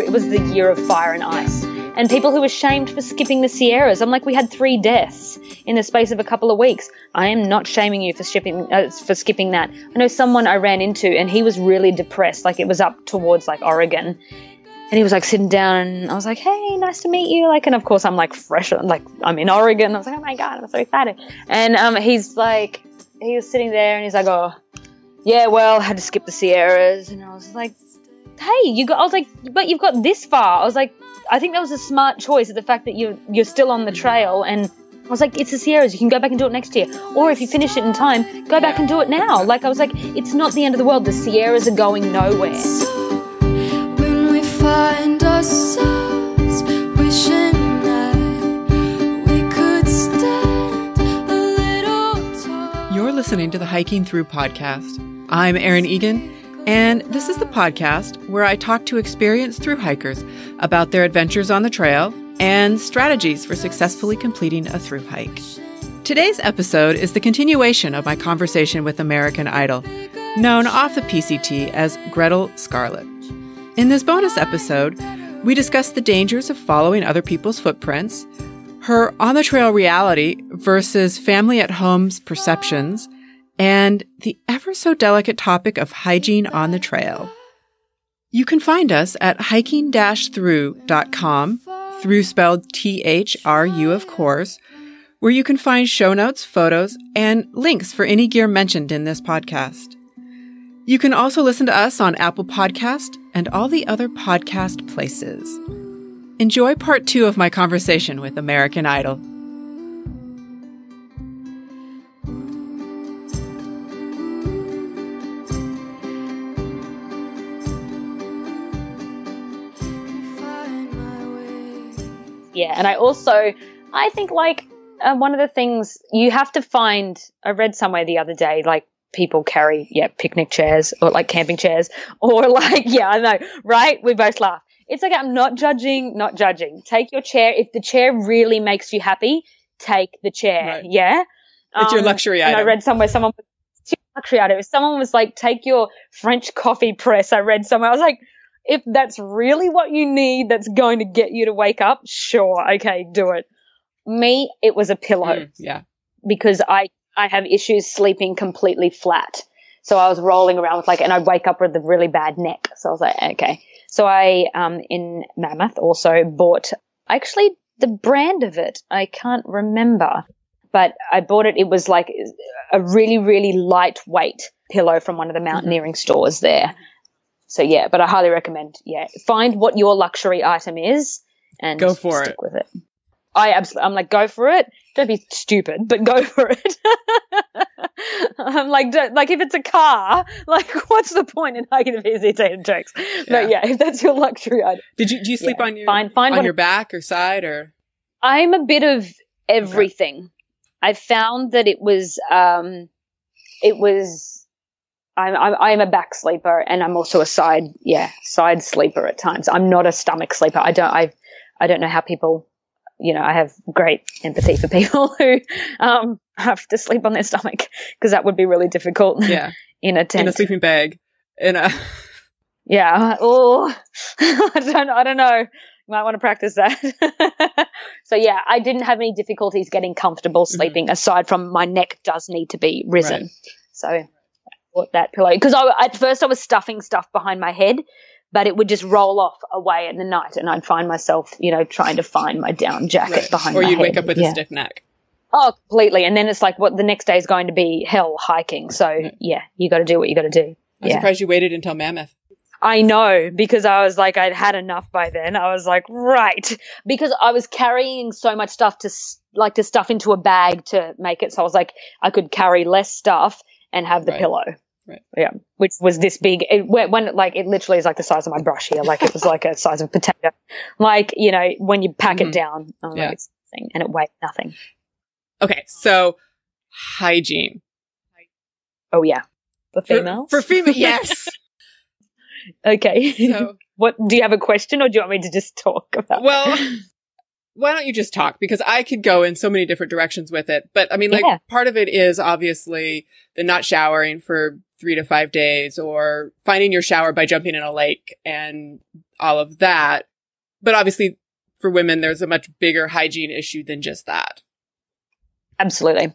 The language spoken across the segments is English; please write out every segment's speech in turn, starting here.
it was the year of fire and ice. And people who were shamed for skipping the Sierras. I'm like, we had three deaths in the space of a couple of weeks. I am not shaming you for skipping uh, for skipping that. I know someone I ran into, and he was really depressed. Like it was up towards like Oregon, and he was like sitting down and I was like, hey, nice to meet you. Like, and of course I'm like fresh, like I'm in Oregon. I was like, oh my God, I'm so excited. And um, he's like, he was sitting there and he's like, oh, yeah, well, I had to skip the Sierras. And I was like, hey, you got, I was like, but you've got this far. I was like, I think that was a smart choice. The fact that you're you're still on the trail, and I was like, it's the Sierras. You can go back and do it next year, or if you finish it in time, go back and do it now. Like I was like, it's not the end of the world. The Sierras are going nowhere. When we find ourselves wishing that we could stand a little tall. You're listening to the Hiking Thru podcast. I'm Erin Egan, and this is the podcast where I talk to experienced through hikers about their adventures on the trail and strategies for successfully completing a through hike. Today's episode is the continuation of my conversation with American Idol, known off the PCT as Gretel Scarlet. In this bonus episode, we discuss the dangers of following other people's footprints, her on the trail reality versus family at home's perceptions, and the ever so delicate topic of hygiene on the trail. You can find us at hiking-thru.com, through spelled T-H-R-U of course, where you can find show notes, photos, and links for any gear mentioned in this podcast. You can also listen to us on Apple Podcast and all the other podcast places. Enjoy part two of my conversation with American Idol. Yeah, and I also I think like uh, one of the things you have to find. I read somewhere the other day like people carry yeah picnic chairs or like camping chairs or like yeah I know right. We both laugh. It's like I'm not judging, not judging. Take your chair if the chair really makes you happy. Take the chair. Right. Yeah, It's your Um, luxury and I read somewhere someone it's your luxury item. If someone was like, take your French coffee press, I read somewhere. I was like, if that's really what you need, that's going to get you to wake up. Sure, okay, do it. Me, it was a pillow Mm, yeah. because I I have issues sleeping completely flat. So I was rolling around with like, and I'd wake up with a really bad neck. So I was like, okay. So I, um, in Mammoth also bought actually the brand of it. I can't remember, but I bought it. It was like a really, really lightweight pillow from one of the mountaineering stores there. So yeah, but I highly recommend, yeah, find what your luxury item is and Go for stick it. with it. I absolutely, I'm like, go for it. Don't be stupid, but go for it. I'm like, don't, like if it's a car, like what's the point in hiking the PCT and jokes? Yeah. But yeah, if that's your luxury item, Did you do you sleep yeah, on your find find on your back or side or I'm a bit of everything. I found that it was, um, it was, I'm, I'm, I'm a back sleeper and I'm also a side, yeah, side sleeper at times. I'm not a stomach sleeper. I don't, I, I don't know how people, you know, I have great empathy for people who, um, have to sleep on their stomach because that would be really difficult yeah in a tent. in a sleeping bag in a Yeah. Oh, I don't. I don't know. You might want to practice that. so yeah, I didn't have any difficulties getting comfortable sleeping. Aside from my neck does need to be risen. Right. So bought that pillow because I, at first I was stuffing stuff behind my head, but it would just roll off away in the night, and I'd find myself, you know, trying to find my down jacket right. behind or you'd head. wake up with yeah. a stiff neck. Oh, completely. And then it's like, what the next day is going to be hell hiking. So yeah, you got to do what you got to do. I'm yeah. surprised you waited until Mammoth. I know because I was like, I'd had enough by then. I was like, right. Because I was carrying so much stuff to like to stuff into a bag to make it. So I was like, I could carry less stuff and have the Right. pillow. Right. Yeah. Which was this big. It, when, when, like, it literally is like the size of my brush here. Like, it was like a size of a potato. Like, you know, when you pack Mhm. it down, I'm Yeah. like, it's nothing and it weighed nothing. Okay, so hygiene Oh, yeah. For For- females? for female. Yes. okay. so what, do you have a question or do you want me to just talk about well, why don't you just talk? Because I could go in so many different directions with it. But I mean, like Yeah. part of it is obviously the not showering for three to five days or finding your shower by jumping in a lake and all of that. But obviously for women, there's a much bigger hygiene issue than just that. Absolutely.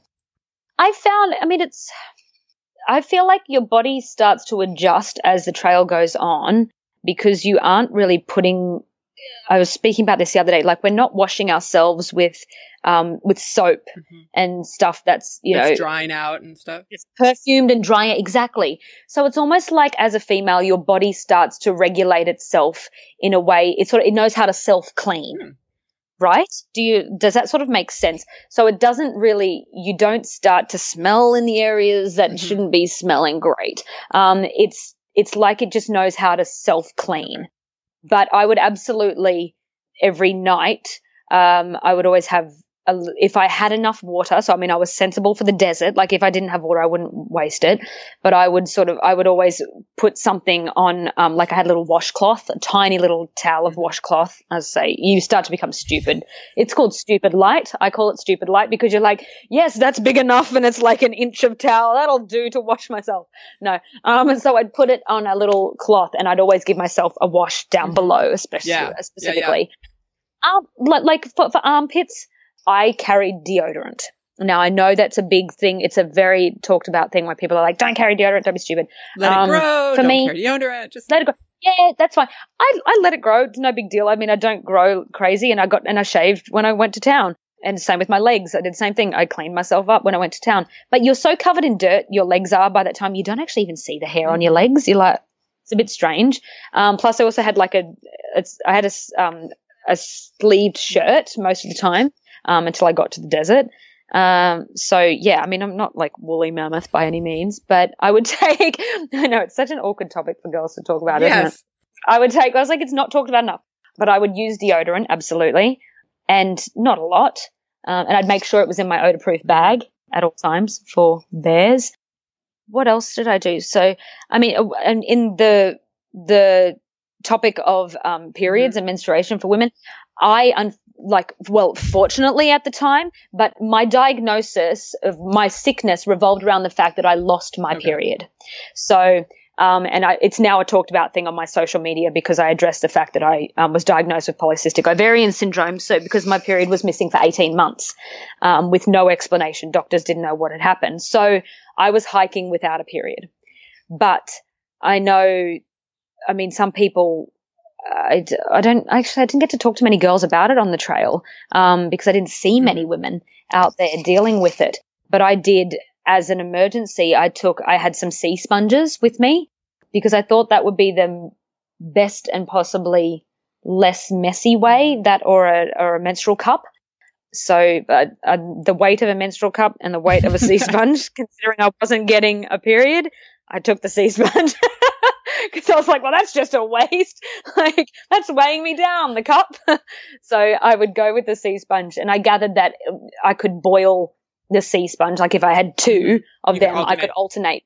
I found, I mean, it's, I feel like your body starts to adjust as the trail goes on because you aren't really putting, I was speaking about this the other day, like we're not washing ourselves with, um, with soap Mhm. and stuff that's, you It's know, drying out and stuff. it's perfumed and drying. Exactly. So it's almost like as a female, your body starts to regulate itself in a way. It sort of, it knows how to self clean. Hmm. Right? Do you, does that sort of make sense? So it doesn't really, you don't start to smell in the areas that Mhm. shouldn't be smelling great. Um, it's, it's like it just knows how to self clean. But I would absolutely every night, um, I would always have a if I had enough water, so I mean, I was sensible for the desert. Like if I didn't have water, I wouldn't waste it. But I would sort of, I would always put something on, um, like I had a little washcloth, a tiny little towel of washcloth. As I say, you start to become stupid. It's called stupid light. I call it stupid light because you're like, yes, that's big enough, and it's like an inch of towel. That'll do to wash myself. No, um, and so I'd put it on a little cloth, and I'd always give myself a wash down Mhm. below, especially Yeah. Yeah, yeah. specifically. Um, li- like for, for armpits, I carried deodorant. Now I know that's a big thing. It's a very talked about thing where people are like, "Don't carry deodorant. Don't be stupid." Let Um, it grow. for don't me- carry deodorant. Just Let it go. Yeah, that's fine. I I let it grow. It's no big deal. I mean, I don't grow crazy, and I got and I shaved when I went to town. And same with my legs. I did the same thing. I cleaned myself up when I went to town. But you're so covered in dirt, your legs are by that time, you don't actually even see the hair on your legs. You're like, it's a bit strange. Um, plus, I also had like a, it's, I had a, um, a sleeved shirt most of the time um, until I got to the desert. Um, so yeah, I mean, I'm not like woolly mammoth by any means, but I would take. I know it's such an awkward topic for girls to talk about, isn't it? I would take, I was like, it's not talked about enough, but I would use deodorant, absolutely, and not a lot. Um, and I'd make sure it was in my odor proof bag at all times for bears. What else did I do? So, I mean, uh, and in the, the topic of, um, periods and menstruation for women, I, un- like, well, fortunately at the time, but my diagnosis of my sickness revolved around the fact that I lost my Okay. period. So, um, and I, it's now a talked about thing on my social media because I addressed the fact that I um, was diagnosed with polycystic ovarian syndrome. So because my period was missing for 18 months um, with no explanation, doctors didn't know what had happened. So I was hiking without a period. But I know, I mean, some people, I, I don't actually, I didn't get to talk to many girls about it on the trail um, because I didn't see many women out there dealing with it. But I did as an emergency, I took, I had some sea sponges with me because I thought that would be the best and possibly less messy way that or a, or a menstrual cup. So uh, uh, the weight of a menstrual cup and the weight of a sea sponge, considering I wasn't getting a period, I took the sea sponge because I was like, well, that's just a waste. like that's weighing me down, the cup. so I would go with the sea sponge, and I gathered that I could boil the sea sponge. Like if I had two of You them, I could alternate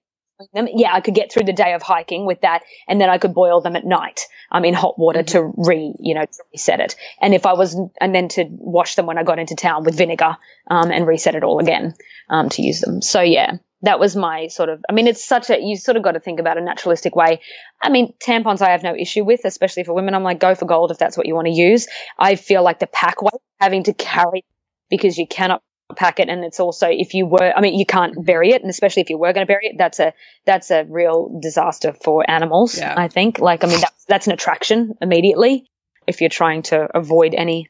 them. Yeah, I could get through the day of hiking with that, and then I could boil them at night. Um, in hot water to re, you know, to reset it. And if I was, and then to wash them when I got into town with vinegar, um, and reset it all again, um, to use them. So yeah, that was my sort of. I mean, it's such a you sort of got to think about a naturalistic way. I mean, tampons I have no issue with, especially for women. I'm like, go for gold if that's what you want to use. I feel like the pack weight having to carry because you cannot pack it and it's also if you were i mean you can't bury it and especially if you were going to bury it that's a that's a real disaster for animals Yeah. i think like i mean that's that's an attraction immediately if you're trying to avoid any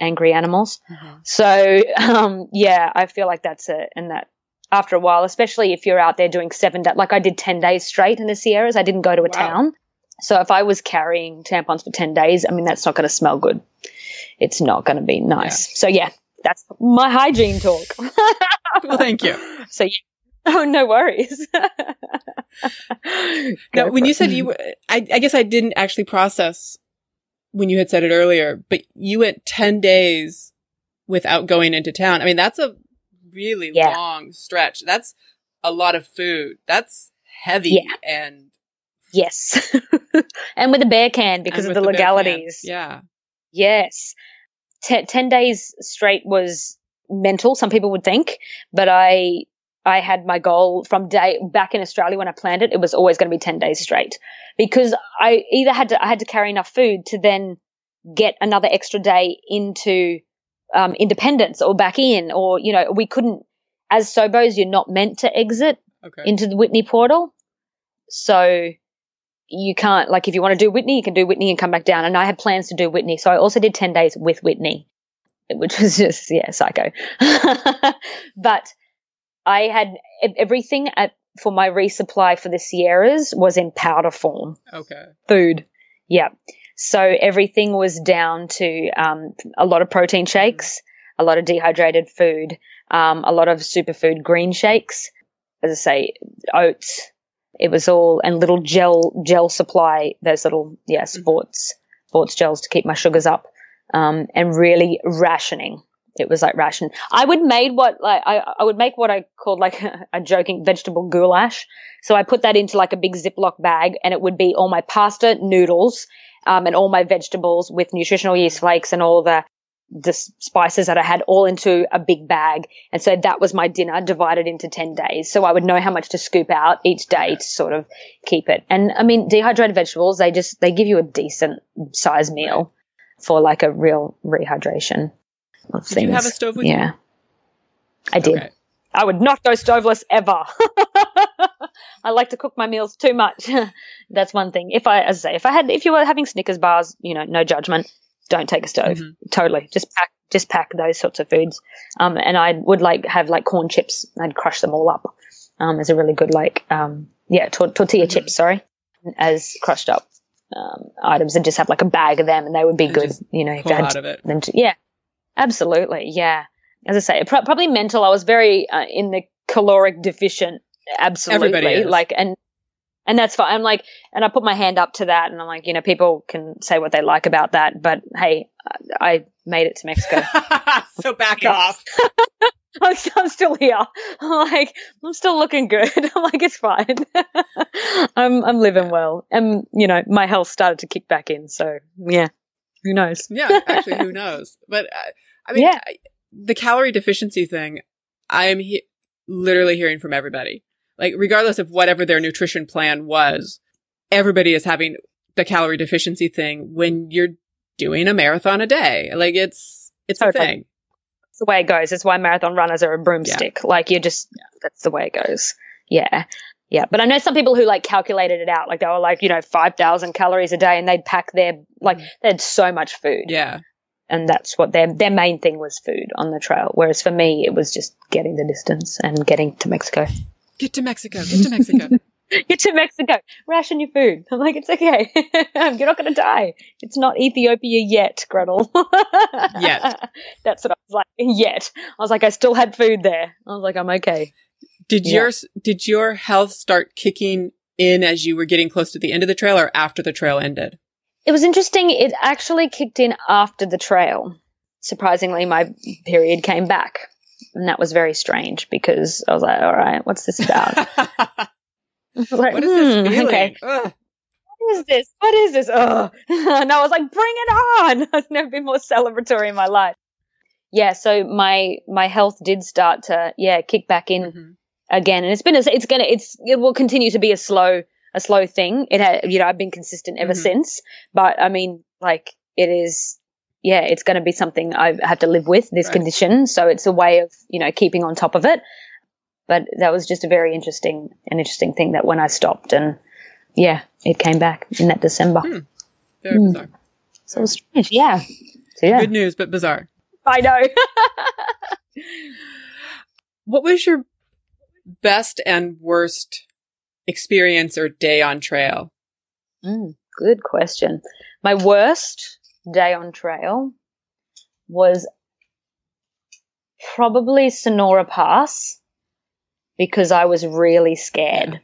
angry animals Mhm. so um yeah i feel like that's it, and that after a while especially if you're out there doing seven days like i did 10 days straight in the sierras i didn't go to a Wow. town so if i was carrying tampons for 10 days i mean that's not going to smell good it's not going to be nice so yeah that's my hygiene talk Well, thank you. so yeah. Oh, no worries. Now, when you it. said you, were- I, I guess I didn't actually process when you had said it earlier, but you went 10 days without going into town. I mean, that's a really Yeah. long stretch. That's a lot of food. That's heavy Yeah. and yes, and with a bear can because of with the legalities. Yeah. Yes. te- 10 days straight was mental, some people would think, but I I had my goal from day back in Australia when I planned it, it was always going to be 10 days straight because I either had to I had to carry enough food to then get another extra day into um, independence or back in or you know we couldn't as sobos you're not meant to exit Okay. into the Whitney portal. So you can't like if you want to do Whitney, you can do Whitney and come back down. And I had plans to do Whitney, so I also did ten days with Whitney, which was just yeah, psycho. but I had everything at for my resupply for the Sierras was in powder form okay. food. Yeah. So everything was down to um, a lot of protein shakes, a lot of dehydrated food, um, a lot of superfood green shakes. As I say, oats. It was all and little gel gel supply. Those little yeah sports sports gels to keep my sugars up, um, and really rationing. It was like ration. I would made what like I, I would make what I called like a joking vegetable goulash. So I put that into like a big Ziploc bag, and it would be all my pasta, noodles, um, and all my vegetables with nutritional yeast flakes and all the the spices that I had all into a big bag. And so that was my dinner divided into 10 days. So I would know how much to scoop out each day to sort of keep it. And I mean, dehydrated vegetables, they just, they give you a decent size meal for like a real rehydration of Did things. you have a stove with you? yeah. I did. Okay. I would not go stoveless ever. I like to cook my meals too much. That's one thing. If I, as I say, if I had, if you were having Snickers bars, you know, no judgment. Don't take a stove. Mhm. Totally. Just pack, just pack those sorts of foods. Um, and I would like have like corn chips. I'd crush them all up. Um, as a really good like, um, yeah, tor- tortilla Mm-hmm. chips. Sorry, as crushed up um, items, and just have like a bag of them, and they would be And good. You know, if you out of it. them to, yeah, absolutely, yeah. As I say, pro- probably mental. I was very uh, in the caloric deficient. Absolutely, like and and that's fine. I'm like, and I put my hand up to that, and I'm like, you know, people can say what they like about that, but hey, I I made it to Mexico. so back off. I'm, I'm still here. I'm like, I'm still looking good. I'm like, it's fine. I'm I'm living well, and you know, my health started to kick back in. So yeah, who knows? Yeah, actually, who knows? But uh, I mean, Yeah. The calorie deficiency thing, I'm he- literally hearing from everybody. Like, regardless of whatever their nutrition plan was, everybody is having the calorie deficiency thing when you're doing a marathon a day. Like, it's it's a Totally. thing. It's the way it goes. It's why marathon runners are a broomstick. Like you're just that's the way it goes. Yeah. Yeah. But I know some people who like calculated it out. Like they were like, you know, five thousand calories a day and they'd pack their like mm. they had so much food. Yeah. And that's what their their main thing was food on the trail. Whereas for me it was just getting the distance and getting to Mexico. Get to Mexico. Get to Mexico. Get to Mexico. Ration your food. I'm like, it's okay. You're not gonna die. It's not Ethiopia yet, Gretel. Yet. That's what I was like. Yet. I was like, I still had food there. I was like, I'm okay. Did Yeah. your did your health start kicking in as you were getting close to the end of the trail, or after the trail ended? It was interesting. It actually kicked in after the trail. Surprisingly, my period came back. And that was very strange because I was like, all right, what's this about? Like, what is this "Hmm, feeling? Okay, Ugh. what is this? What is this? Oh, and I was like, bring it on! I've never been more celebratory in my life. Yeah, so my my health did start to yeah kick back in Mhm. again, and it's been a, it's gonna it's it will continue to be a slow a slow thing. It had you know I've been consistent ever Mhm. since, but I mean like it is yeah it's going to be something I have to live with this Right. condition. So it's a way of you know keeping on top of it. But that was just a very interesting an interesting thing that when I stopped and yeah it came back in that December. Hmm. Very Hmm. bizarre. So it was strange. Yeah. So yeah, Good news, but bizarre. I know. What was your best and worst experience or day on trail? Mm, good question. My worst day on trail was probably Sonora Pass because I was really scared.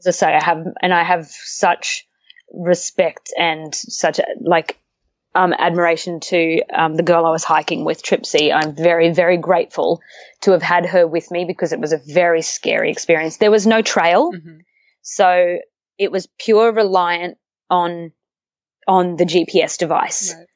As I say, I have, and I have such respect and such like um, admiration to um, the girl I was hiking with, Tripsy. I'm very, very grateful to have had her with me because it was a very scary experience. There was no trail. Mhm. So it was pure reliant on on the GPS device. Right.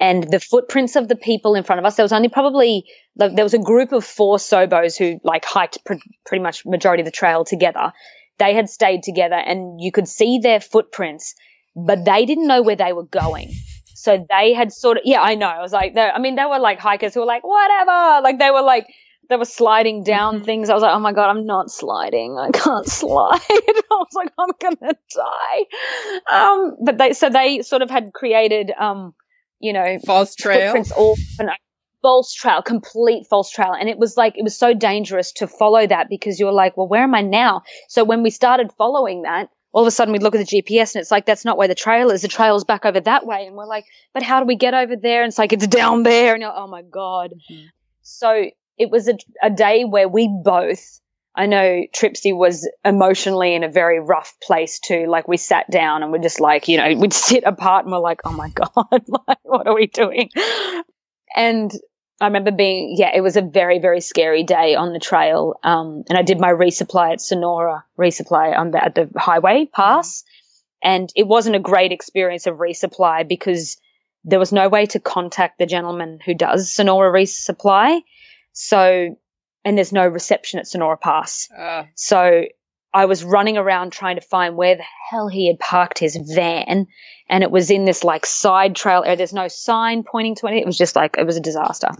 and the footprints of the people in front of us. There was only probably like, there was a group of four sobos who like hiked pr- pretty much majority of the trail together. They had stayed together, and you could see their footprints, but they didn't know where they were going. So they had sort of yeah, I know. I was like, I mean, they were like hikers who were like whatever, like they were like they were sliding down things. I was like, oh my god, I'm not sliding. I can't slide. I was like, I'm gonna die. Um, but they so they sort of had created um, you know, False trail. all false trail, complete false trail. And it was like, it was so dangerous to follow that because you're like, well, where am I now? So when we started following that, all of a sudden we look at the GPS and it's like, that's not where the trail is. The trail's back over that way. And we're like, but how do we get over there? And it's like, it's down there. And you're, oh my God. So it was a, a day where we both, I know Tripsy was emotionally in a very rough place too. Like we sat down and we're just like, you know, we'd sit apart and we're like, oh my God, like, what are we doing? And I remember being, yeah, it was a very, very scary day on the trail. Um, and I did my resupply at Sonora resupply on the, at the highway pass. And it wasn't a great experience of resupply because there was no way to contact the gentleman who does Sonora resupply. So, and there's no reception at Sonora Pass. Uh, So I was running around trying to find where the hell he had parked his van. And it was in this like side trail area. There's no sign pointing to anything. It was just like, it was a disaster.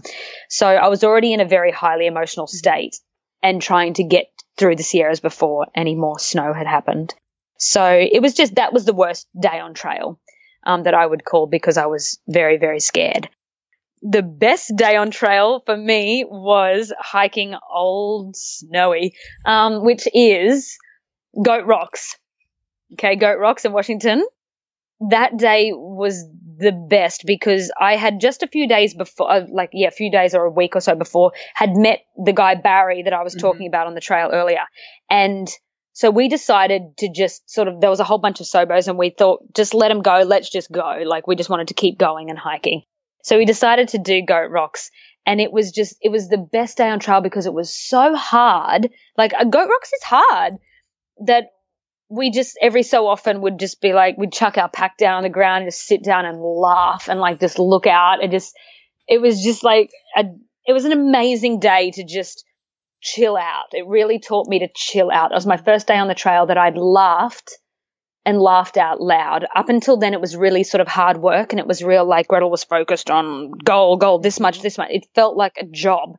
So I was already in a very highly emotional state and trying to get through the Sierras before any more snow had happened. So it was just, that was the worst day on trail um, that I would call because I was very, very scared the best day on trail for me was hiking Old Snowy, um, which is Goat Rocks. Okay, Goat Rocks in Washington. That day was the best because I had just a few days before, uh, like, yeah, a few days or a week or so before, had met the guy Barry that I was talking about on the trail earlier. And so we decided to just sort of, there was a whole bunch of Sobos and we thought, just let them go. Let's just go. Like, we just wanted to keep going and hiking. So we decided to do Goat Rocks. And it was just, it was the best day on trail because it was so hard. Like, a Goat Rocks is hard that we just every so often would just be like, we'd chuck our pack down on the ground and just sit down and laugh and like just look out and just, it was just like a, it was an amazing day to just chill out. It really taught me to chill out. It was my first day on the trail that I'd laughed and laughed out loud. Up until then, it was really sort of hard work and it was real like Gretel was focused on goal, goal, this much, this much. It felt like a job.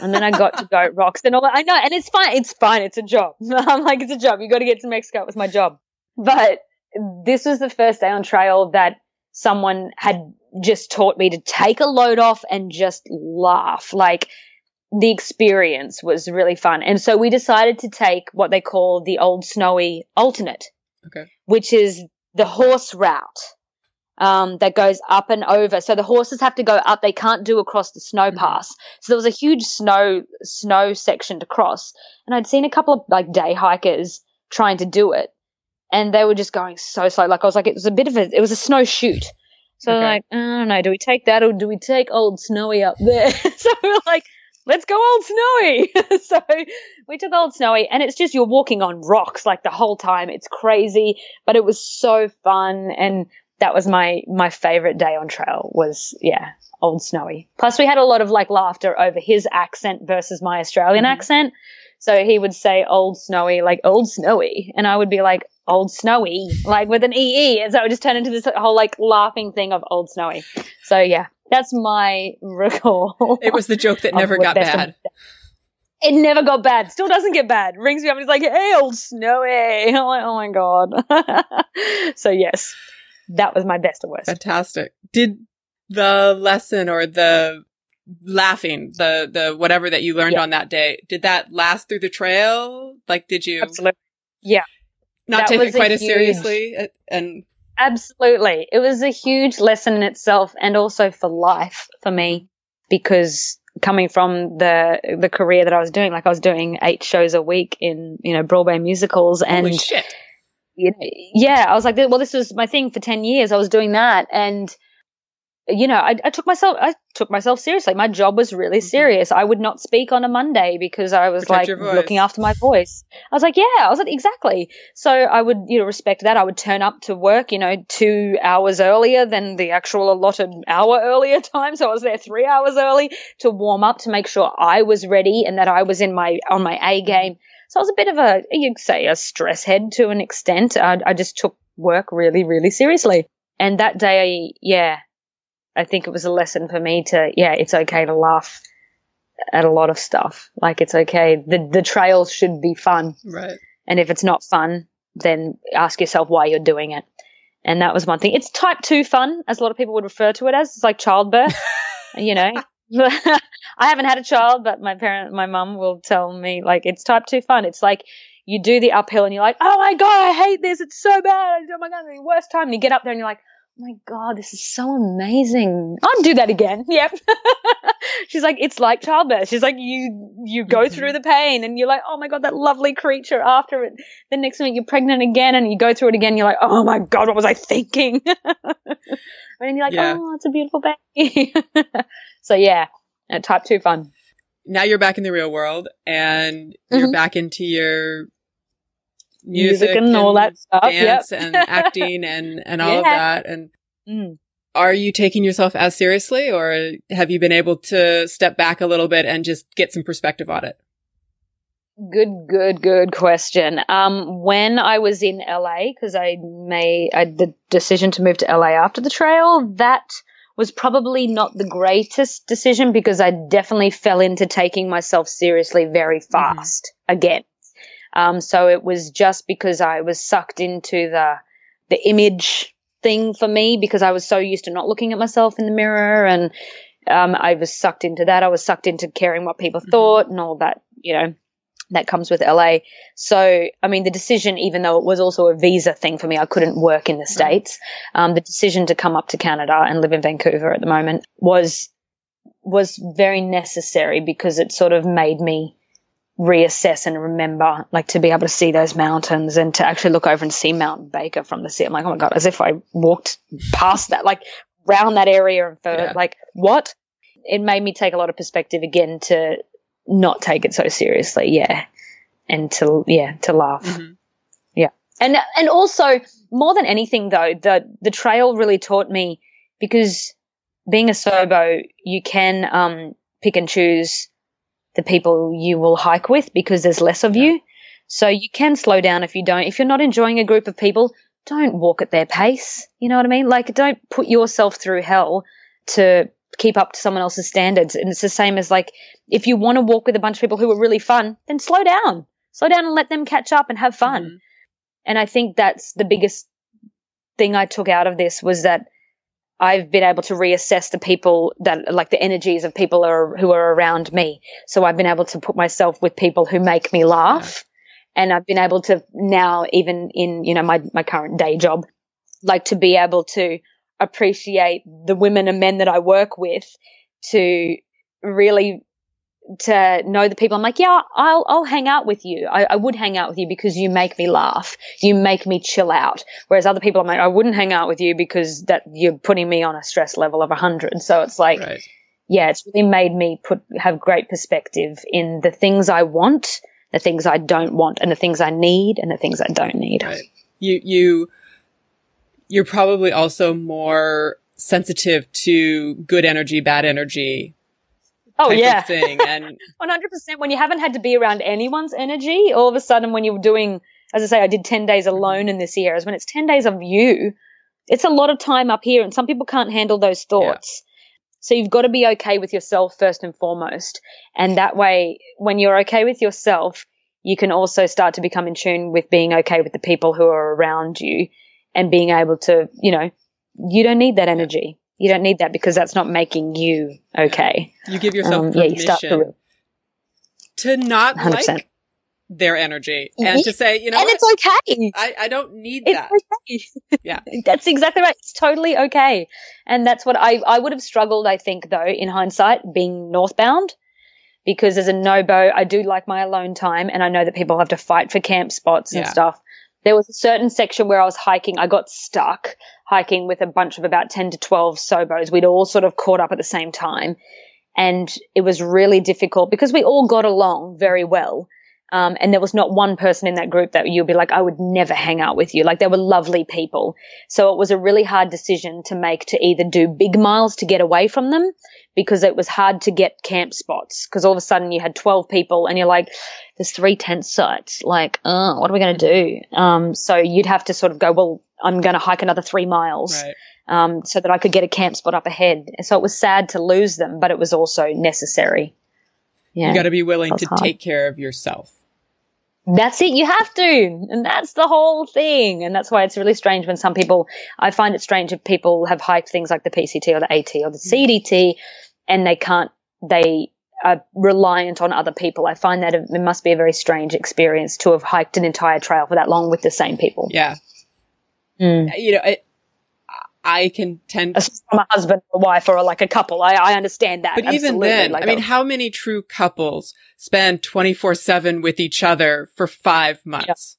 And then I got to Goat Rocks and all that. I know, and it's fine. It's fine. It's a job. I'm like, it's a job. You got to get to Mexico. It was my job. But this was the first day on trail that someone had just taught me to take a load off and just laugh. Like the experience was really fun. And so we decided to take what they call the old snowy alternate okay. which is the horse route um, that goes up and over. So the horses have to go up; they can't do across the snow pass. So there was a huge snow snow section to cross, and I'd seen a couple of like day hikers trying to do it, and they were just going so slow. Like I was like, it was a bit of a, it was a snow chute. So Okay. like, I don't know, do we take that or do we take old snowy up there? so we're like. Let's go old snowy. so we took old snowy and it's just you're walking on rocks like the whole time. It's crazy, but it was so fun and that was my my favorite day on trail was yeah, old snowy. Plus we had a lot of like laughter over his accent versus my Australian mm-hmm. accent. So he would say old snowy like old snowy and I would be like old snowy like with an ee and so it would just turn into this whole like laughing thing of old snowy. So yeah, that's my recall. It was the joke that never got bad. It never got bad. Still doesn't get bad. Rings me up and he's like, "Hey, old Snowy." I'm like, "Oh my god." so yes, that was my best or worst. Fantastic. Did the lesson or the laughing, the the whatever that you learned Yeah. on that day, did that last through the trail? Like, did you Absolutely. not That take it quite as huge- seriously? Uh, And Absolutely. It was a huge lesson in itself and also for life for me because coming from the the career that I was doing, like I was doing eight shows a week in, you know, Broadway musicals and holy shit! you know, yeah, I was like, well, this was my thing for 10 years. I was doing that. And you know, I, I took myself, I took myself seriously. My job was really serious. I would not speak on a Monday because I was Mm-hmm. Protect like looking after my voice. I was like, yeah, I was like, exactly. So I would, you know, respect that. I would turn up to work, you know, two hours earlier than the actual allotted hour earlier time. So I was there three hours early to warm up to make sure I was ready and that I was in my, on my A game. So I was a bit of a, you'd say a stress head to an extent. I, I just took work really, really seriously. And that day, yeah, I think it was a lesson for me to, yeah, it's okay to laugh at a lot of stuff. Like it's okay. The, the trails should be fun. Right. And if it's not fun, then ask yourself why you're doing it. And that was one thing. It's type two fun, as a lot of people would refer to it as. It's like childbirth, you know. I haven't had a child, but my parent, my mum will tell me like it's type two fun. It's like you do the uphill and you're like, oh my god, I hate this. It's so bad. Oh my god, the worst time. And you get up there and you're like, my god, this is so amazing. I'll do that again. Yep. She's like, it's like childbirth. She's like, you you go Mhm. through the pain and you're like, oh my god, that lovely creature. After it, the next minute you're pregnant again and you go through it again. You're like, oh my god, what was I thinking? and then you're like, Yeah. oh, it's a beautiful baby. so yeah, uh, type two fun. Now you're back in the real world and you're Mhm. back into your music, Music and all that stuff. Yep. dance and acting and, and all of that. And Mm. are you taking yourself as seriously or have you been able to step back a little bit and just get some perspective on it? Good, good, good question. Um, when I was in LA, because I made I, the decision to move to LA after the trail, that was probably not the greatest decision because I definitely fell into taking myself seriously very fast again. Um, so it was just because I was sucked into the the image thing for me because I was so used to not looking at myself in the mirror and um, I was sucked into that. I was sucked into caring what people Mhm. thought and all that, you know, that comes with LA. So, I mean, the decision, even though it was also a visa thing for me, I couldn't work in the States. Um, the decision to come up to Canada and live in Vancouver at the moment was, was very necessary because it sort of made me reassess and remember, like to be able to see those mountains and to actually look over and see Mount Baker from the sea. I'm like, oh my God, as if I walked past that, like round that area and for Yeah. like, what? It made me take a lot of perspective again to not take it so seriously. Yeah. And to, yeah, to laugh. Mhm. And, and also more than anything though, the, the trail really taught me because being a sobo, you can, um, pick and choose the people you will hike with because there's less of you. So you can slow down if you don't. If you're not enjoying a group of people, don't walk at their pace. You know what I mean? Like don't put yourself through hell to keep up to someone else's standards. And it's the same as like if you want to walk with a bunch of people who are really fun, then slow down. Slow down and let them catch up and have fun. Mhm. And I think that's the biggest thing I took out of this was that I've been able to reassess the people that like the energies of people are, who are around me. So I've been able to put myself with people who make me laugh. And I've been able to now, even in, you know, my, my current day job, like to be able to appreciate the women and men that I work with to really to know the people. I'm like, yeah, I'll, I'll hang out with you. I, I would hang out with you because you make me laugh. You make me chill out. Whereas other people, I'm like, I wouldn't hang out with you because that you're putting me on a stress level of a hundred. So it's like, Right. yeah, it's really made me put, have great perspective in the things I want, the things I don't want and the things I need and the things I don't need. Right. You, you, you're probably also more sensitive to good energy, bad energy. Oh yeah. Thing. And 100% when you haven't had to be around anyone's energy all of a sudden when you're doing as i say i did 10 days mm-hmm. alone in the Sierras when it's 10 days of you it's a lot of time up here and some people can't handle those thoughts. So you've got to be okay with yourself first and foremost and that way when you're okay with yourself you can also start to become in tune with being okay with the people who are around you and being able to you know you don't need that energy you don't need that because that's not making you okay you give yourself Um, yeah you start permission to to not 100%. like their energy and to say, you know, and what? it's okay I, I don't need It's that. okay. Yeah. That's exactly right. It's totally okay. And that's what I, I would have struggled, I think, though, in hindsight, being northbound. Because as a no-bo, I do like my alone time and I know that people have to fight for camp spots and Yeah. stuff. There was a certain section where I was hiking. I got stuck hiking with a bunch of about 10 to 12 sobos. We'd all sort of caught up at the same time. And it was really difficult because we all got along very well. Um, and there was not one person in that group that you'd be like, I would never hang out with you. Like they were lovely people. So it was a really hard decision to make to either do big miles to get away from them because it was hard to get camp spots because all of a sudden you had 12 people and you're like, there's three tent sites. Like, oh, what are we going to do? Um, so you'd have to sort of go, well, I'm going to hike another three miles. Right. Um, so that I could get a camp spot up ahead. And so it was sad to lose them, but it was also necessary. Yeah. You got to be willing to hard. take care of yourself. That's it. You have to. And that's the whole thing. And that's why it's really strange when some people, I find it strange if people have hiked things like the PCT or the AT or the CDT and they can't, they are reliant on other people. I find that it it must be a very strange experience to have hiked an entire trail for that long with the same people. Yeah. Mm. You know, I, I can tend from a husband or a wife or like a couple. I, I understand that. But even then, Like, I mean, how many true couples spend 24 seven with each other for five months?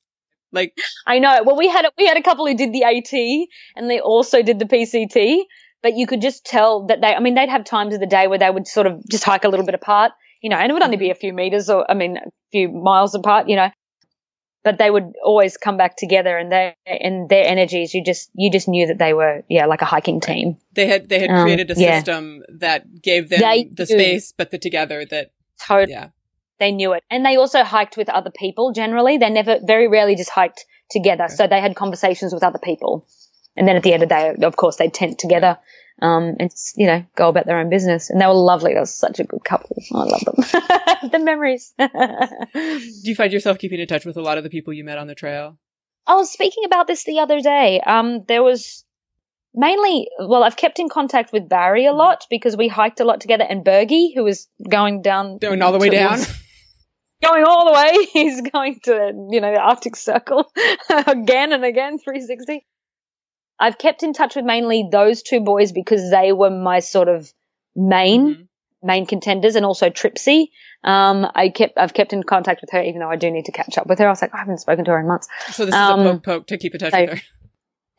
Like, I know. Well, we had a, we had a couple who did the AT and they also did the PCT, but you could just tell that they. I mean, they'd have times of the day where they would sort of just hike a little bit apart, you know, and it would only be mm-hmm. a few meters or I mean, a few miles apart, you know. But they would always come back together, and they and their energies. You just you just knew that they were yeah like a hiking team. they had, they had Um, created a yeah. system that gave them They the space, but the together that, Totally. yeah. they knew it. And they also hiked with other people generally. They never, very rarely just hiked together. So they had conversations with other people. And then at the end of the day, of course, they'd tent together, um, and, you know, go about their own business. And they were lovely. They were such a good couple. I love them. the memories. Do you find yourself keeping in touch with a lot of the people you met on the trail? I was speaking about this the other day. Um, there was mainly, well, I've kept in contact with Barry a lot because we hiked a lot together and Bergie, who was going down. Going all the way down? Going all the way. He's going to, you know, the Arctic Circle again and again, 360. I've kept in touch with mainly those two boys because they were my sort of main Mhm. main contenders and also Tripsy. Um, I kept, I've kept in contact with her, even though I do need to catch up with her. I was like, I haven't spoken to her in months. So this is Um, a poke poke to keep in touch so- with her.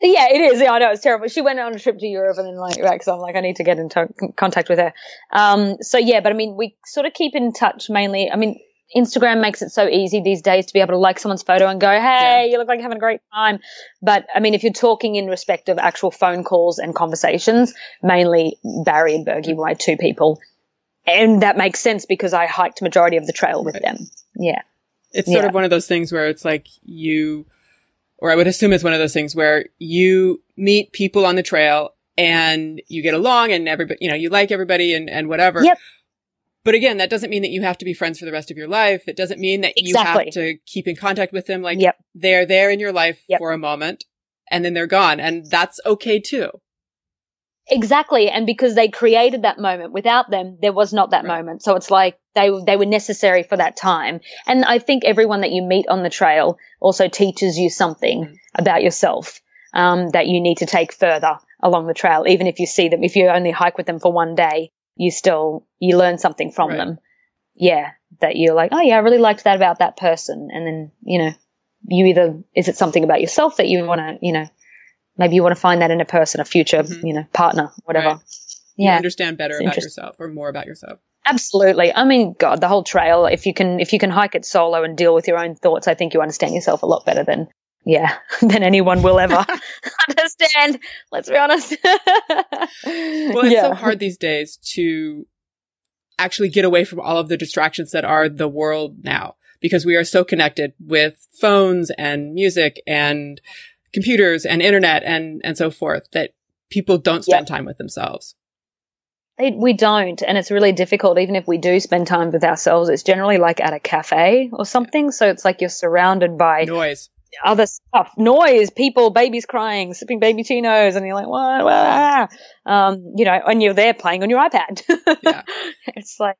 Yeah, it is. Yeah, I know it's terrible. She went on a trip to Europe and then like back, so I'm like, I need to get in to- contact with her. Um, so yeah, but I mean, we sort of keep in touch mainly. I mean, Instagram makes it so easy these days to be able to like someone's photo and go, "Hey, Yeah. you look like you're having a great time." But I mean, if you're talking in respect of actual phone calls and conversations, mainly Barry and Bergie were my two people, and that makes sense because I hiked majority of the trail with Right. them. Yeah. It's sort Yeah. of one of those things where it's like you, or I would assume it's one of those things where you meet people on the trail and you get along and everybody, you know, you like everybody and, and whatever. Yep. But again, that doesn't mean that you have to be friends for the rest of your life. It doesn't mean that you have to keep in contact with them. Like Yep. they're there in your life Yep. for a moment and then they're gone. And that's okay too. Exactly, and because they created that moment, without them, there was not that Right. moment. So it's like they they were necessary for that time. And I think everyone that you meet on the trail also teaches you something Mm. about yourself um, that you need to take further along the trail. Even if you see them, if you only hike with them for one day, you still you learn something from Right. them. Yeah, that you're like, oh yeah, I really liked that about that person, and then you know, you either is it something about yourself that you want to, you know, maybe you want to find that in a person, a future, Mhm. you know, partner, whatever. Right. You Yeah, understand better It's about yourself or more about yourself. absolutely. I mean, God, the whole trail. If you can, if you can hike it solo and deal with your own thoughts, I think you understand yourself a lot better than, yeah, than anyone will ever understand. Let's be honest. Well, it's so hard these days to actually get away from all of the distractions that are the world now because we are so connected with phones and music and computers and internet and, and so forth that people don't spend time with themselves. We don't, and it's really difficult. Even if we do spend time with ourselves, it's generally like at a cafe or something. So it's like you're surrounded by Noise. Other stuff, noise, people, babies crying, sipping babyccinos, and you're like, what? what? Um, you know, and you're there playing on your iPad. Yeah. it's like,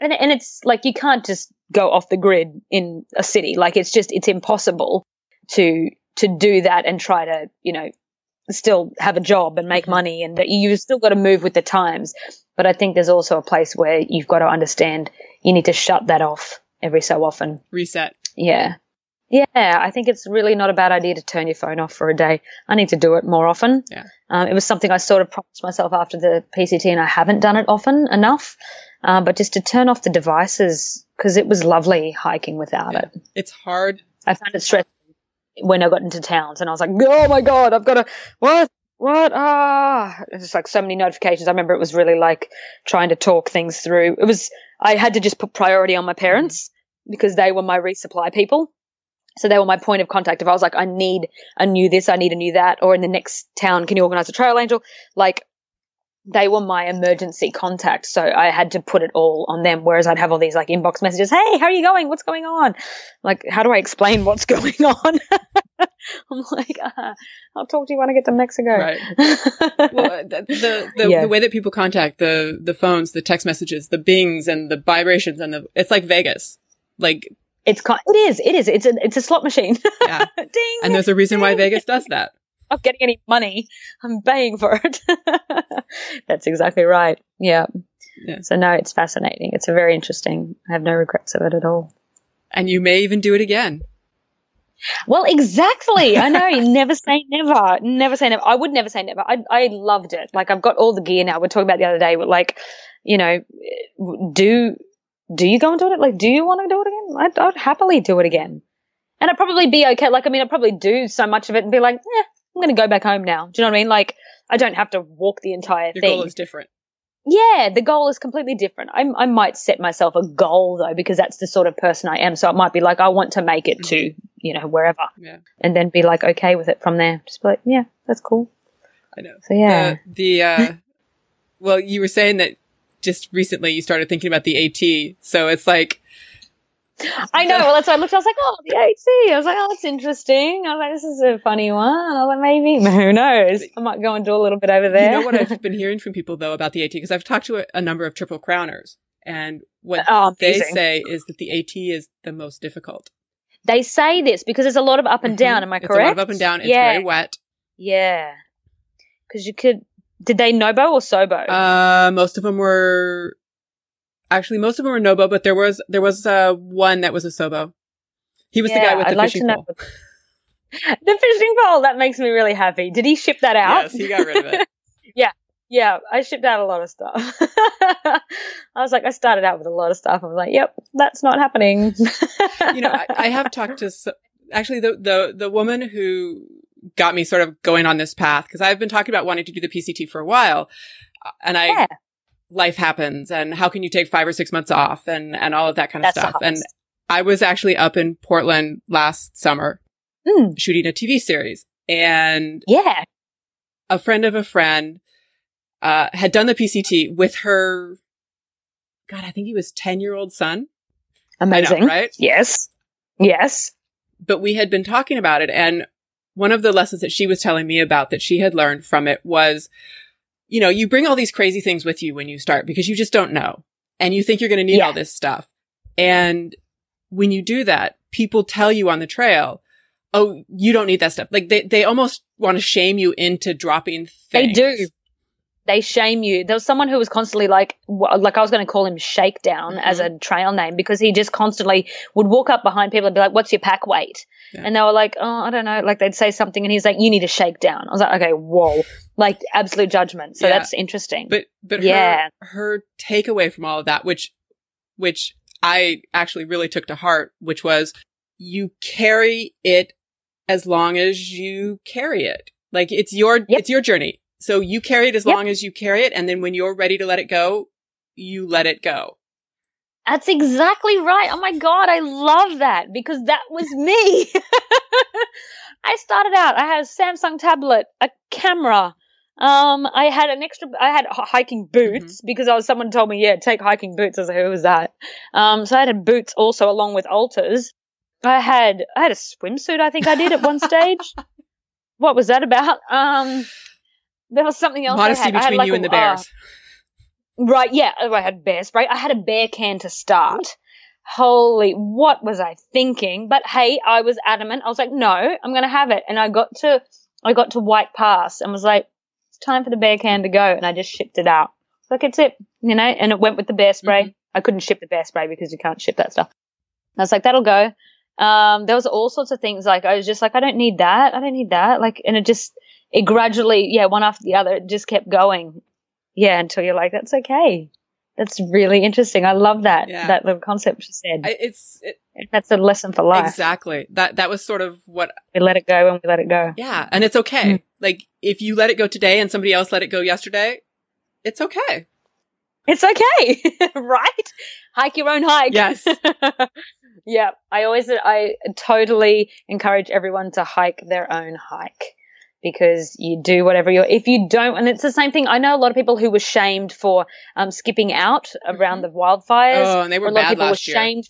and and it's like you can't just go off the grid in a city. Like it's just it's impossible to to do that and try to you know still have a job and make Mhm. money, and that you've still got to move with the times. But I think there's also a place where you've got to understand you need to shut that off every so often. Reset. Yeah. Yeah, I think it's really not a bad idea to turn your phone off for a day. I need to do it more often. Yeah. Um, it was something I sort of promised myself after the PCT, and I haven't done it often enough. Uh, but just to turn off the devices because it was lovely hiking without Yeah. it. It's hard. I found it stressful when I got into towns, and I was like, "Oh my god, I've got to what." What? Ah, it's like so many notifications. I remember it was really like trying to talk things through. It was, I had to just put priority on my parents because they were my resupply people. So they were my point of contact. If I was like, I need a new this, I need a new that, or in the next town, can you organize a trail angel? Like, they were my emergency contact. So I had to put it all on them. Whereas I'd have all these like inbox messages. Hey, how are you going? What's going on? Like, how do I explain what's going on? I'm like, uh, I'll talk to you when I get to Mexico. Right. Well, the the, the, Yeah. the way that people contact the the phones, the text messages, the bings and the vibrations and the it's like Vegas. Like it's kind, it is, it is, it's a, it's a slot machine. yeah. Ding. And there's a reason why Vegas does that. I'm not getting any money. I'm paying for it. That's exactly right. Yeah. Yeah. So no, it's fascinating. It's a very interesting. I have no regrets of it at all. And you may even do it again. Well, exactly. I know. never say never. Never say never. I would never say never. I I loved it. Like I've got all the gear now. We're talking about the other day. Like, you know, do do you go and do it? Like, do you want to do it again? I'd, I'd happily do it again. And I'd probably be okay. Like, I mean, I'd probably do so much of it and be like, eh, I'm going to go back home now. Do you know what I mean? Like, I don't have to walk the entire Your thing. goal is different. Yeah, the goal is completely different. I, I might set myself a goal though, because that's the sort of person I am. So it might be like, I want to make it to, you know, wherever Yeah. and then be like, okay with it from there. Just be like, yeah, that's cool. I know. So yeah. The, the uh well, you were saying that just recently you started thinking about the AT. So it's like I know. Well, that's why I looked. I was like, oh, the AT. I was like, oh, that's interesting. I was like, this is a funny one. I was like, maybe. Who knows? I might go and do a little bit over there. You know what I've been hearing from people though about the AT because I've talked to a, a number of triple crowners, and what Oh, they say is that the AT is the most difficult. they say this because there's a lot of up and down. Mhm. Am I It's correct? a lot of up and down. It's yeah. very wet. Yeah. Because you could. Did they Nobo or Sobo? Uh, most of them were actually most of them were Nobo, but there was there was uh one that was a Sobo. He was the guy with I'd the like fishing pole. the fishing pole. That makes me really happy. Did he ship that out? Yes, he got rid of it. Yeah, yeah, I shipped out a lot of stuff. I was like, I started out with a lot of stuff. I was like, yep, that's not happening. you know, I, I have talked to actually the the the woman who got me sort of going on this path because I've been talking about wanting to do the PCT for a while, and I Yeah. life happens, and how can you take five or six months off, and and all of that kind of That's stuff. And. I was actually up in Portland last summer Mm, shooting a TV series, and yeah. a friend of a friend uh, had done the PCT with her. God, I think he was ten year old son. I know, Amazing. right? Yes. Yes. but we had been talking about it and one of the lessons that she was telling me about that she had learned from it was you know you bring all these crazy things with you when you start because you just don't know and you think you're going to need Yeah. all this stuff and when you do that people tell you on the trail oh you don't need that stuff like they, they almost want to shame you into dropping things They do. They shame you. There was someone who was constantly like, like I was going to call him Shakedown Mhm. as a trail name because he just constantly would walk up behind people and be like, "What's your pack weight?" Yeah. And they were like, "Oh, I don't know." Like they'd say something, and he's like, "You need a shakedown." I was like, "Okay, whoa!" Like absolute judgment. So Yeah. that's interesting. but but Yeah. her her takeaway from all of that which which i actually really took to heart which was you carry it as long as you carry it like it's your Yep. it's your journey so you carry it as Yep. long as you carry it and then when you're ready to let it go you let it go That's exactly right. Oh my God, I love that because that was me. I started out, I had a Samsung tablet, a camera. Um, I had an extra, I had hiking boots because I was, someone told me, yeah, take hiking boots. I was like, who was that? Um, so I had boots also along with alters. I had, I had a swimsuit, I think I did at one stage. what was that about? Um, there was something else. I modesty had. I had between like you a- and the uh, bears Right, yeah. Oh, I had bear spray. I had a bear can to start. Holy, what was I thinking? But hey, I was adamant. I was like, no, I'm going to have it. And I got to, I got to White Pass and was like, it's time for the bear can to go. And I just shipped it out. Like, it's it, you know, and it went with the bear spray. Mhm. I couldn't ship the bear spray because you can't ship that stuff. I was like, that'll go. Um, there was all sorts of things like I was just like, I don't need that. I don't need that. Like, and it just, it gradually, yeah, one after the other, it just kept going. Yeah, until you're like, that's okay. That's really interesting. I love that, Yeah. that little concept you said. I, it's it, that's a lesson for life. exactly that. That was sort of what. We let it go and we let it go. Yeah, and it's okay. Mm. Like if you let it go today and somebody else let it go yesterday, it's okay. It's okay, right? Hike your own hike. Yes. yeah, I always, I totally encourage everyone to hike their own hike because you do whatever you're, if you don't, and it's the same thing. I know a lot of people who were shamed for um, skipping out around the wildfires. Oh, and they were a lot of people last were year. shamed.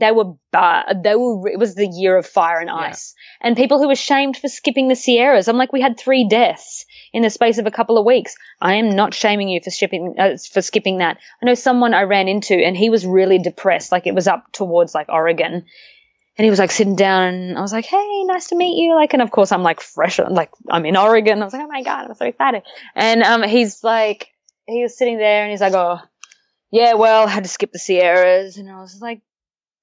They were bad. They were. It was the year of fire and Yeah. ice, and people who were shamed for skipping the Sierras. I'm like, we had three deaths in the space of a couple of weeks. I am not shaming you for skipping uh, for skipping that. I know someone I ran into, and he was really depressed. Like it was up towards like Oregon, and he was like sitting down, and I was like, "Hey, nice to meet you." Like, and of course, I'm like fresh, like I'm in Oregon. I was like, "Oh my god, I'm so excited!" And um, he's like, he was sitting there, and he's like, "Oh, yeah, well, I had to skip the Sierras," and I was like,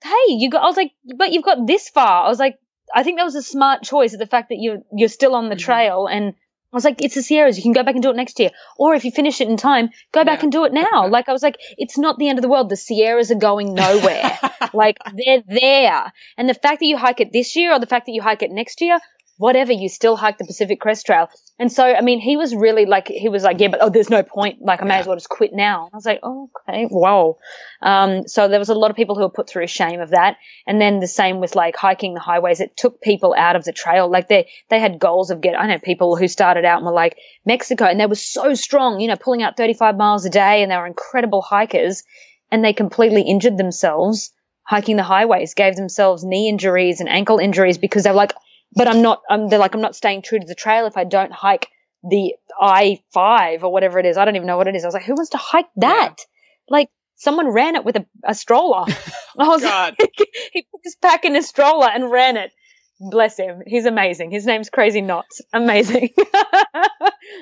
"Hey, you got?" I was like, "But you've got this far." I was like, "I think that was a smart choice. Of the fact that you're, you're still on the Mhm. trail and." I was like, it's the Sierras. You can go back and do it next year. Or if you finish it in time, go back Yeah. and do it now. Like, I was like, it's not the end of the world. The Sierras are going nowhere. like, they're there. And the fact that you hike it this year or the fact that you hike it next year, whatever, you still hike the Pacific Crest Trail. And so, I mean, he was really like, he was like, yeah, but oh, there's no point. Like, I may Yeah. as well just quit now. I was like, oh, okay, whoa. Um, so there was a lot of people who were put through shame of that. And then the same with like hiking the highways. It took people out of the trail. Like they, they had goals of get, I know people who started out and were like Mexico and they were so strong, you know, pulling out 35 miles a day and they were incredible hikers and they completely injured themselves hiking the highways, gave themselves knee injuries and ankle injuries because they're like, but I'm not, um, they're like, I'm not staying true to the trail if I don't hike the I five or whatever it is. I don't even know what it is. I was like, who wants to hike that? Like someone ran it with a, a stroller. I was God. like, he put his pack in a stroller and ran it. Bless him. He's amazing. His name's Crazy Knots. Amazing. I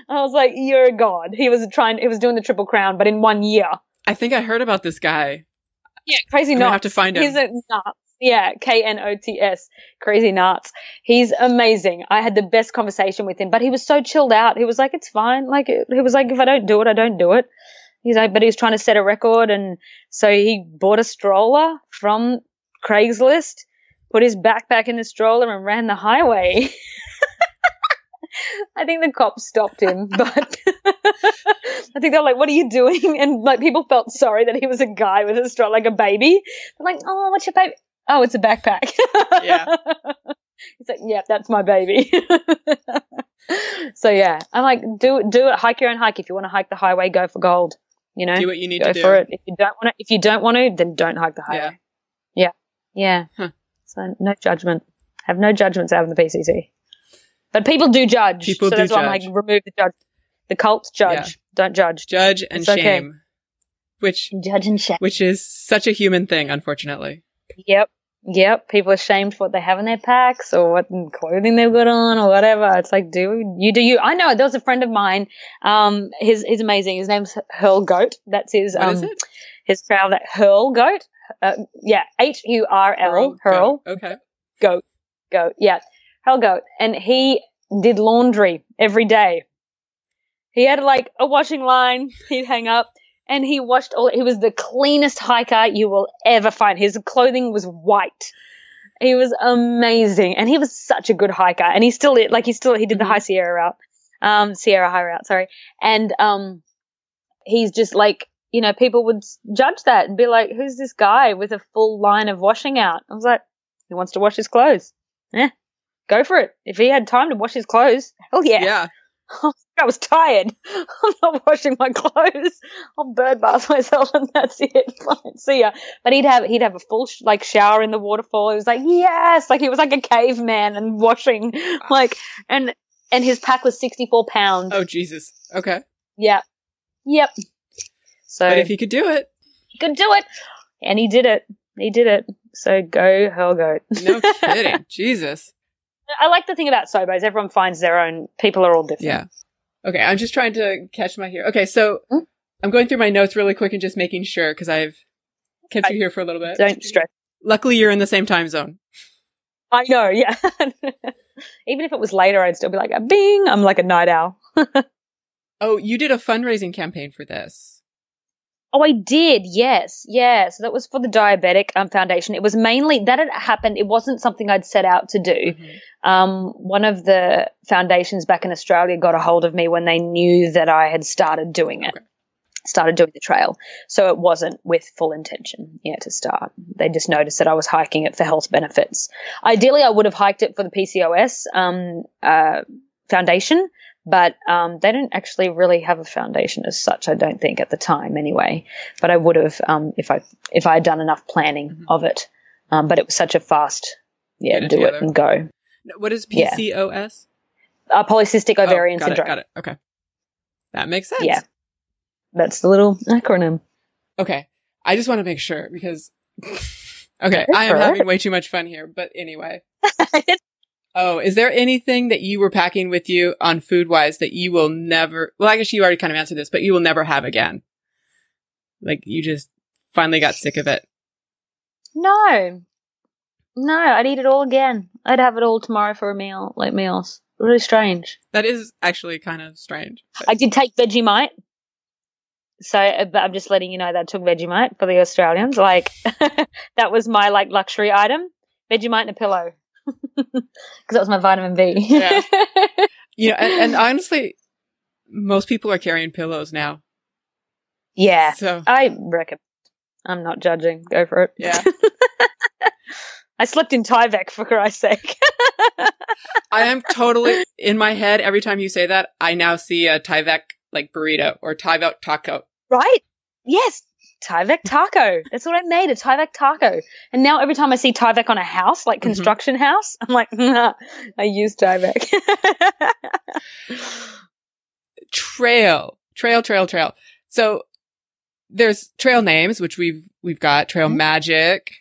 was like, you're a god. He was trying, he was doing the triple crown, but in one year. I think I heard about this guy. Yeah, Crazy I'm Knots. gonna have to find him. He's a nuts. Yeah, K N O T S. Crazy nuts. He's amazing. I had the best conversation with him, but he was so chilled out. He was like, it's fine. Like, he was like, if I don't do it, I don't do it. He's like, but he was trying to set a record. And so he bought a stroller from Craigslist, put his backpack in the stroller and ran the highway. I think the cops stopped him, but I think they're like, "What are you doing?" And like people felt sorry that he was a guy with a stroller, like a baby. They're like, "Oh, what's your baby?" Oh, it's a backpack. Yeah. He's like, "Yeah, that's my baby." so yeah, I'm like, do do it. Hike your own hike. If you want to hike the highway, go for gold. You know, Do what you need go to do. for it. If you don't want to, if you don't want to, then don't hike the highway. Yeah, yeah. Huh. So no judgment. Have no judgments out of the PCT. But people do judge. People so do that's why I'm like, remove the judge. The cults judge. Yeah. Don't judge. Judge and It's okay. shame, which Judge and shame. which is such a human thing, unfortunately. Yep. Yep. People are shamed for what they have in their packs or what clothing they've got on or whatever. It's like, do you do you? I know there was a friend of mine. Um, he's, he's amazing. His name's Hurl Goat. That's his, What um, is it? his trail that Hurl Goat. Uh, yeah. H U R L. Hurl. Okay. goat, goat, yeah, Hurl goat. And he did laundry every day. He had like a washing line. He'd hang up and he washed all, he was the cleanest hiker you will ever find. His clothing was white. He was amazing. And he was such a good hiker. And he still, like, he still, he did the Mhm. high Sierra route, um, Sierra high route, sorry. And, um, he's just like, you know, people would judge that and be like, who's this guy with a full line of washing out? I was like, he wants to wash his clothes. Yeah, go for it. If he had time to wash his clothes, hell yeah. Yeah. I was tired. I'm not washing my clothes. I'll bird bath myself and that's it. Fine, see ya. But he'd have he'd have a full sh- like shower in the waterfall. He was like yes, like he was like a caveman and washing ah. like and and his pack was 64 pounds. Oh Jesus. Okay. Yeah, yep. So But if he could do it, he could do it, and he did it. He did it. So go Hurl goat. no kidding. Jesus. I like the thing about sobos. Everyone finds their own. People are all different. Yeah. Okay, I'm just trying to catch my here. Okay, so Hmm? I'm going through my notes really quick and just making sure because I've kept you here for a little bit. Don't stress. Luckily, you're in the same time zone. I know, yeah. Even if it was later, I'd still be like, bing, I'm like a night owl. Oh, you did a fundraising campaign for this. Oh, I did. Yes, yeah. So that was for the Diabetic um, Foundation. It was mainly that it happened. It wasn't something I'd set out to do. Mm-hmm. Um, one of the foundations back in Australia got a hold of me when they knew that I had started doing it, Okay. started doing the trail. So it wasn't with full intention, yeah, to start. They just noticed that I was hiking it for health benefits. Ideally, I would have hiked it for the PCOS um, uh, Foundation, but um, they don't actually really have a foundation as such. I don't think at the time, anyway. But I would have um, if I if I had done enough planning Mhm. of it. Um, but it was such a fast, yeah, it do together. it and go. What is Yeah. PCOS? Uh, polycystic Oh, ovarian got syndrome. It, got it. Okay. That makes sense. Yeah. That's the little acronym. Okay. I just want to make sure because, okay, I am having way too much fun here. But anyway. Oh, is there anything that you were packing with you on food wise that you will never, well, I guess you already kind of answered this, but you will never have again? Like you just finally got sick of it. no, no, I'd eat it all again. I'd have it all tomorrow for a meal, like meals. Really strange. That is actually kind of strange. but- I did take Vegemite. So, uh, but I'm just letting you know that I took Vegemite for the Australians. Like, that was my like luxury item. Vegemite and a pillow. Because that was my vitamin B. Yeah. you know, and, and honestly, most people are carrying pillows now. yeah. So I reckon. I'm not judging. Go for it. Yeah. I slept in Tyvek for Christ's sake. I am totally in my head. Every time you say that, I now see a Tyvek like burrito or Tyvek taco. right? Yes. Tyvek taco. That's what I made, a Tyvek taco. And now every time I see Tyvek on a house, like Mhm. construction house, I'm like, nah, I use Tyvek. Trail, trail, trail, trail. So there's trail names, which we've we've got Trail Mhm. Magic,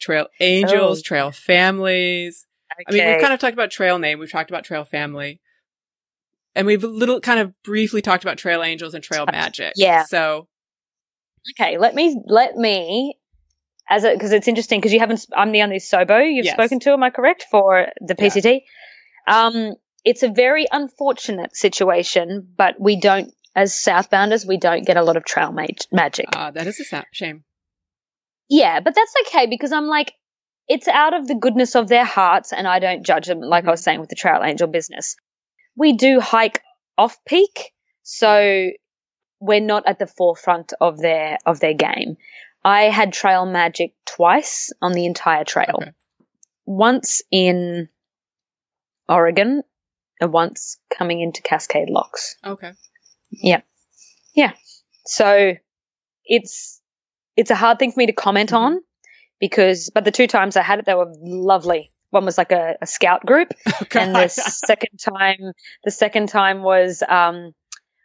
Trail Angels, Oh. Trail Families. I mean, we've kind of talked about Trail Name, we've talked about Trail Family, and we've a little kind of briefly talked about Trail Angels and Trail Magic. Yeah. So okay, let me let me as a because it's interesting because you haven't. I'm the only Sobo you've Yes. spoken to. Am I correct for the Yeah. PCT? Um, it's a very unfortunate situation, but we don't, as Southbounders, we don't get a lot of trail ma- magic. uh, that is a shame. Yeah, but that's okay because I'm like, it's out of the goodness of their hearts, and I don't judge them. Like I was saying with the Trail Angel business, we do hike off peak, so we're not at the forefront of their of their game. I had trail magic twice on the entire trail. Okay. Once in Oregon, and once coming into Cascade Locks. Okay. Yeah. Yeah. So it's it's a hard thing for me to comment Mhm. on because but the two times I had it they were lovely. One was like a, a scout group Okay. and the second time the second time was um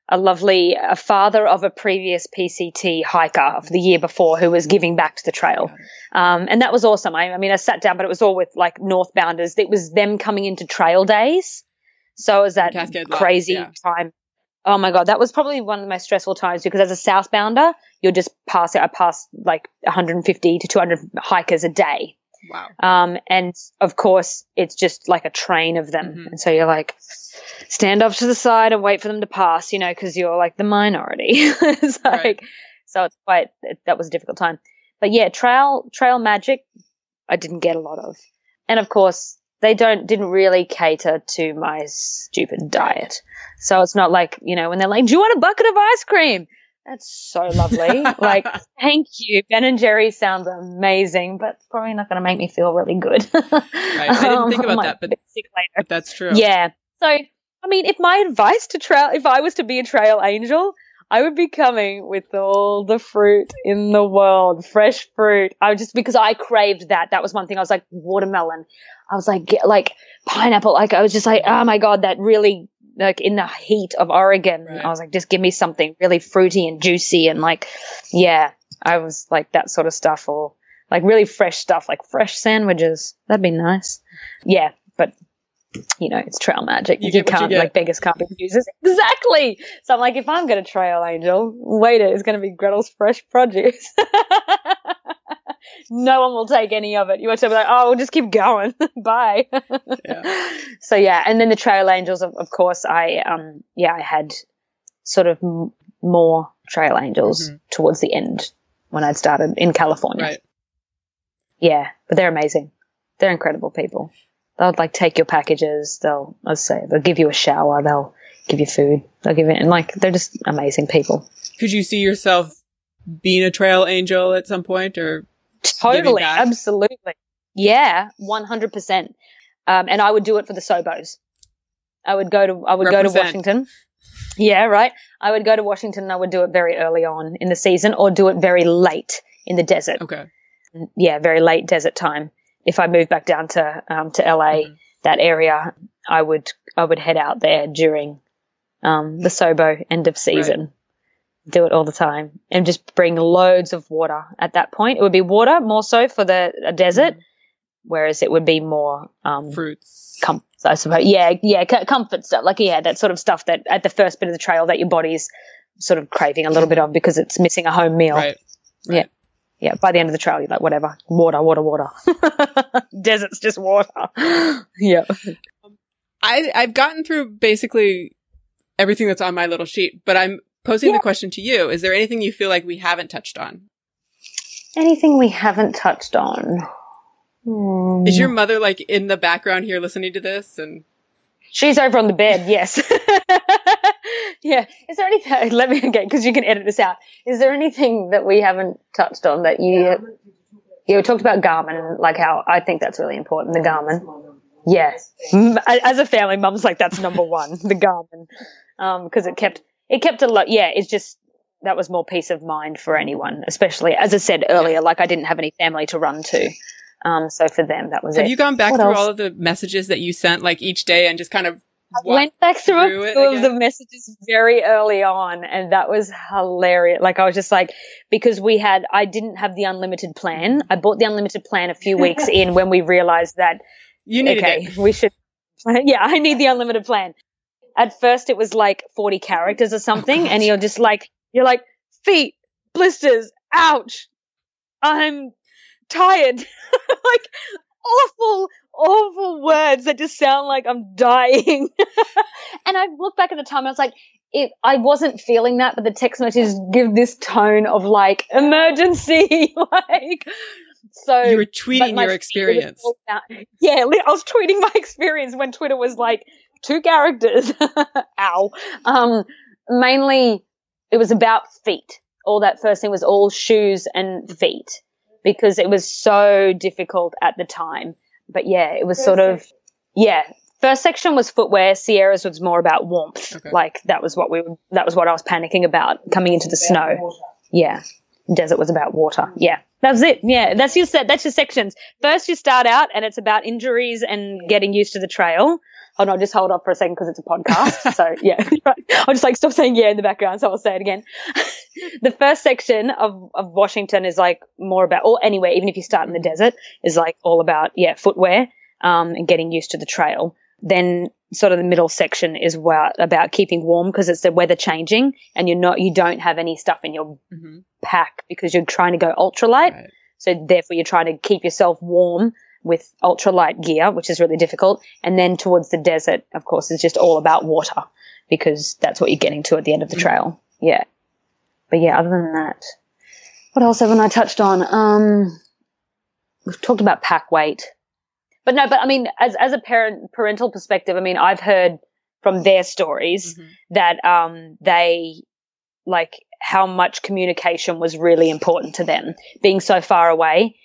a lovely a father of a previous PCT hiker of the year before who was giving back to the trail. Um, and that was awesome. I, I mean, I sat down, but it was all with like northbounders. It was them coming into trail days. So it was that Cascade crazy yeah. time. Oh my God. That was probably one of the most stressful times because as a southbounder, you're just passing, I passed like 150 to 200 hikers a day. Wow. Um, and of course, it's just like a train of them. Mhm. And so you're like, stand off to the side and wait for them to pass, you know, because you're like the minority. it's like, Right. so it's quite, it, that was a difficult time. But yeah, trail, trail magic, I didn't get a lot of. And of course, they don't, didn't really cater to my stupid diet. So it's not like, you know, when they're like, do you want a bucket of ice cream? That's so lovely. like, thank you. Ben and Jerry sounds amazing, but it's probably not going to make me feel really good. right. I didn't think about that, but-. But that's true. Yeah. So, I mean, if my advice to trail, if I was to be a trail angel, I would be coming with all the fruit in the world, fresh fruit. I just because I craved that. That was one thing. I was like watermelon. I was like get, like pineapple. Like I was just like, oh my god, that really like in the heat of Oregon. Right. I was like, just give me something really fruity and juicy and like, yeah. I was like that sort of stuff or like really fresh stuff, like fresh sandwiches. That'd be nice. Yeah, but you know, it's trail magic. You You, you can't get. like beggars can't be choosers. Exactly. So I'm like, if I'm gonna trail angel, waiter is gonna be Gretel's fresh produce. no one will take any of it. You want to be like, oh, we'll just keep going. Bye. Yeah. So yeah, and then the Trail Angels, of, of course, I um yeah, I had sort of m- more Trail Angels Mhm. towards the end when I'd started in California. Right. Yeah, but they're amazing. They're incredible people. They'll like take your packages. They'll, let's say, they'll give you a shower. They'll give you food. They'll give it, and like, they're just amazing people. Could you see yourself being a trail angel at some point or Totally, absolutely. Yeah, one hundred percent. Um, and I would do it for the Sobos. I would go to I would go to Washington. Yeah, right. I would go to Washington and I would do it very early on in the season or do it very late in the desert. okay. Yeah, very late desert time. If I moved back down to um, to LA, Mhm. that area, I would I would head out there during um, the Sobo end of season. Do it all the time and just bring loads of water. At that point, it would be water more so for the desert, whereas it would be more um, Fruits. comfort. I suppose. Yeah, yeah, c- comfort stuff. Like yeah, that sort of stuff that at the first bit of the trail that your body's sort of craving a little bit of because it's missing a home meal. Right. Yeah, Yeah. by the end of the trail, you're like, whatever, water, water, water. Desert's just water. yeah. I I've gotten through basically everything that's on my little sheet, but I'm posing Yeah. the question to you. Is there anything you feel like we haven't touched on? Anything we haven't touched on? Hmm. Is your mother like in the background here listening to this and She's over on the bed. Yes. yeah. Is there anything? Let me okay, because you can edit this out. Is there anything that we haven't touched on that you? Yeah, we talked about Garmin, like how I think that's really important. The Garmin. Yes. As a family, Mum's like that's number one. The Garmin, because it kept it kept a lot. Yeah, it's just that was more peace of mind for anyone, especially as I said earlier. Like I didn't have any family to run to. Um, so for them, that was have it. you gone back What through else? all of the messages that you sent like each day and just kind of I went back through, through a few of the messages very early on, and that was hilarious. Like I was just like, because we had, I didn't have the unlimited plan. I bought the unlimited plan a few weeks in when we realized that you needed okay, it. we should. Yeah, I need the unlimited plan. At first, it was like forty characters or something, oh, God. and you're just like, you're like, feet, blisters, ouch, I'm tired, like awful, awful words that just sound like I'm dying. and I look back at the time, and I was like. It, I wasn't feeling that, but the text messages give this tone of like emergency, like so. You were tweeting your experience. yeah, I was tweeting my experience when Twitter was like two characters. Ow. Um, mainly, it was about feet. All that first thing was all shoes and feet because it was so difficult at the time. But yeah, it was sort of yeah. First section was footwear. Sierra's was more about warmth. Okay. Like that was what we that was what I was panicking about coming into the snow. Yeah. Desert was about water. Yeah. That's it. Yeah. That's your set. That's your sections. First you start out and it's about injuries and getting used to the trail. Hold on, just hold up for a second because it's a podcast. so yeah, I'll just like stop saying yeah in the background. So I'll say it again. the first section of, of Washington is like more about, or anywhere, even if you start in the desert, is like all about, yeah, footwear, um, and getting used to the trail. Then sort of the middle section is wa- about keeping warm because it's the weather changing and you're not, you don't have any stuff in your Mhm. pack because you're trying to go ultralight. Right. So therefore you're trying to keep yourself warm with ultralight gear, which is really difficult. And then towards the desert, of course, is just all about water because that's what you're getting to at the end of the trail. Yeah. But yeah, other than that, what else haven't I touched on? Um, we've talked about pack weight, but no, but I mean, as, as a parent, parental perspective, I mean, I've heard from their stories Mhm. that, um, they like how much communication was really important to them being so far away.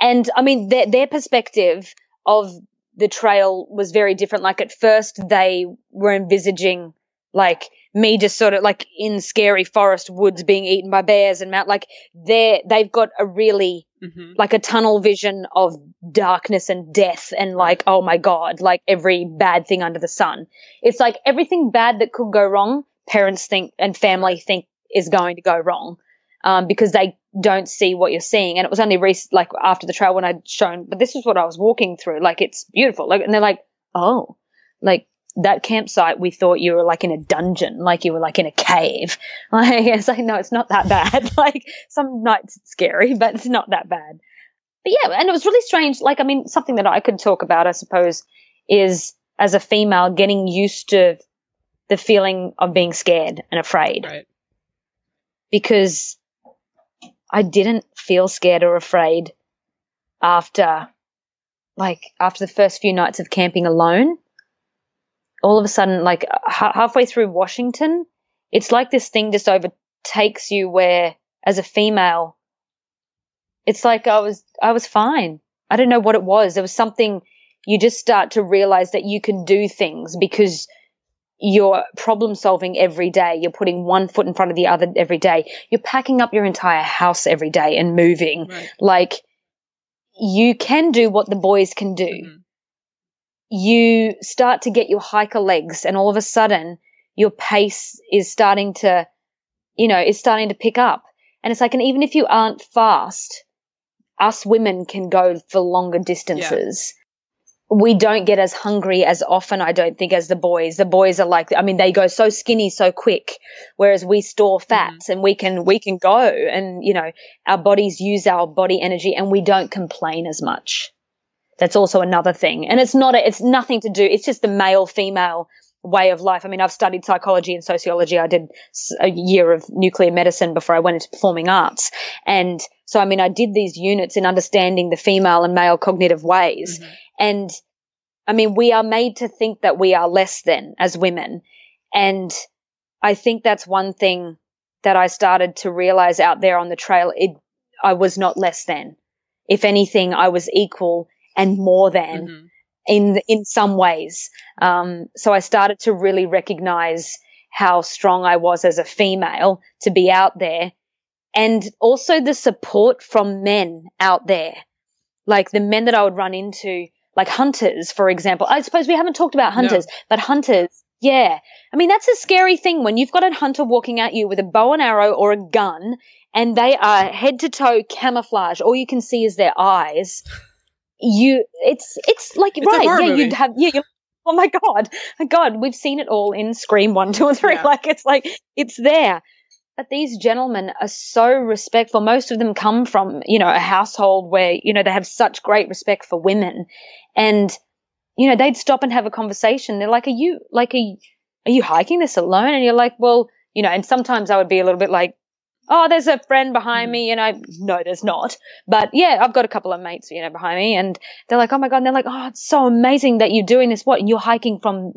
And I mean, their, their perspective of the trail was very different. Like at first they were envisaging like me just sort of like in scary forest woods being eaten by bears and mount like they they've got a really Mhm. like a tunnel vision of darkness and death and like oh my god like every bad thing under the sun. It's like everything bad that could go wrong parents think and family think is going to go wrong um, because they don't see what you're seeing. And it was only rec- like after the trail when i'd shown but this is what i was walking through. Like it's beautiful. Like and they're like oh like that campsite we thought you were like in a dungeon. Like you were like in a cave. Like it's like no it's not that bad. Like some nights it's scary but it's not that bad. But yeah, and it was really strange. Like, I mean, something that I could talk about, I suppose, is as a female getting used to the feeling of being scared and afraid. Right. because I didn't feel scared or afraid after like after the first few nights of camping alone. All of a sudden, like ha- halfway through Washington, it's like this thing just overtakes you where as a female, it's like I was, I was fine. I don't know what it was. There was something you just start to realize that you can do things because you're problem solving every day. You're putting one foot in front of the other every day. You're packing up your entire house every day and moving. Right. Like you can do what the boys can do. Mhm. You start to get your hiker legs and all of a sudden your pace is starting to, you know, is starting to pick up. And it's like, and even if you aren't fast, us women can go for longer distances. We don't get as hungry as often, I don't think, as the boys. The boys are like, I mean, they go so skinny so quick, whereas we store fats and we can, we can go and, you know, our bodies use our body energy and we don't complain as much. That's also another thing. And it's not, a, it's nothing to do, it's just the male female way of life. I mean, I've studied psychology and sociology. I did a year of nuclear medicine before I went into performing arts. And so, I mean, I did these units in understanding the female and male cognitive ways. Mhm. And I mean, we are made to think that we are less than as women. And I think that's one thing that I started to realize out there on the trail. It, I was not less than. If anything, I was equal and more than Mhm. in in some ways. Um, so I started to really recognize how strong I was as a female to be out there, and also the support from men out there, like the men that I would run into, like hunters, for example. I suppose we haven't talked about hunters, but hunters. Yeah. I mean, that's a scary thing when you've got a hunter walking at you with a bow and arrow or a gun and they are head to toe camouflage. All you can see is their eyes you it's it's like It's right yeah movie. you'd have yeah you're, oh my god my god we've seen it all in scream one two and three Yeah. like it's like it's there but these gentlemen are so respectful. Most of them come from you know a household where you know they have such great respect for women. And you know they'd stop and have a conversation. They're like are you like are you, are you hiking this alone? And you're like well you know and sometimes i would be a little bit like oh, there's a friend behind Mhm. me. And I, no, there's not. But yeah, I've got a couple of mates, you know, behind me. And they're like, oh my God. And they're like, oh, it's so amazing that you're doing this. What? And you're hiking from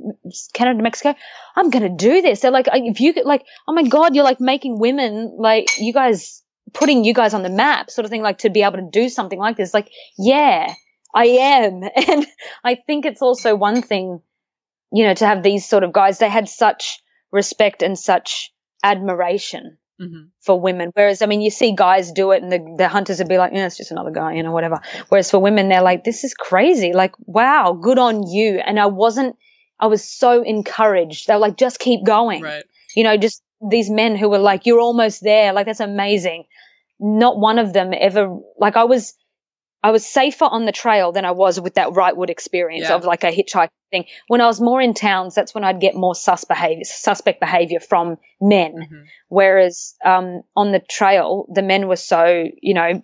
Canada to Mexico? I'm going to do this. They're like, if you could, like, oh my God, you're like making women, like, you guys, putting you guys on the map, sort of thing, like to be able to do something like this. Like, yeah, I am. And I think it's also one thing, you know, to have these sort of guys, they had such respect and such admiration Mhm. for women. Whereas, I mean, you see guys do it and the, the hunters would be like, yeah, it's just another guy, you know, whatever. Whereas for women, they're like, this is crazy. Like, wow, good on you. And I wasn't, I was so encouraged. They were like, just keep going. Right. You know, just these men who were like, you're almost there. Like, that's amazing. Not one of them ever, like, I was, I was safer on the trail than I was with that Wrightwood experience Yeah. of like a hitchhiking thing. When I was more in towns, that's when I'd get more sus behavior, suspect behavior from men. Mhm. Whereas um, on the trail, the men were so, you know,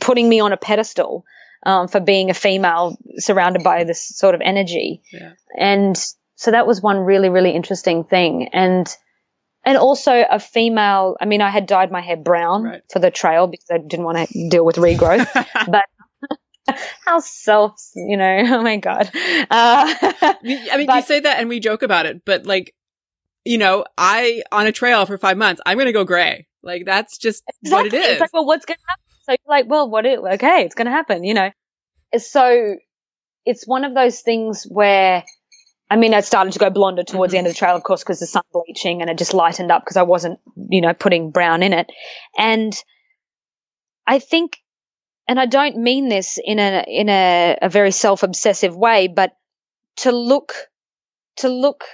putting me on a pedestal um, for being a female surrounded by this sort of energy. Yeah. And so that was one really, really interesting thing. And and also a female. I mean, I had dyed my hair brown Right. for the trail because I didn't want to deal with regrowth. but how self, you know, oh my god. Uh, I mean, you say that and we joke about it, but like, you know, I on a trail for five months, I'm gonna go gray. Like that's just what Exactly. is. It's like, well, what's going to happen? So you're like, well, what? It, okay, it's going to happen, you know. So it's one of those things where, I mean, I started to go blonder towards the Mhm. end of the trail, of course, because the sun bleaching and it just lightened up because I wasn't, you know, putting brown in it. And I think, and I don't mean this in a in a, a very self obsessive way, but to look to look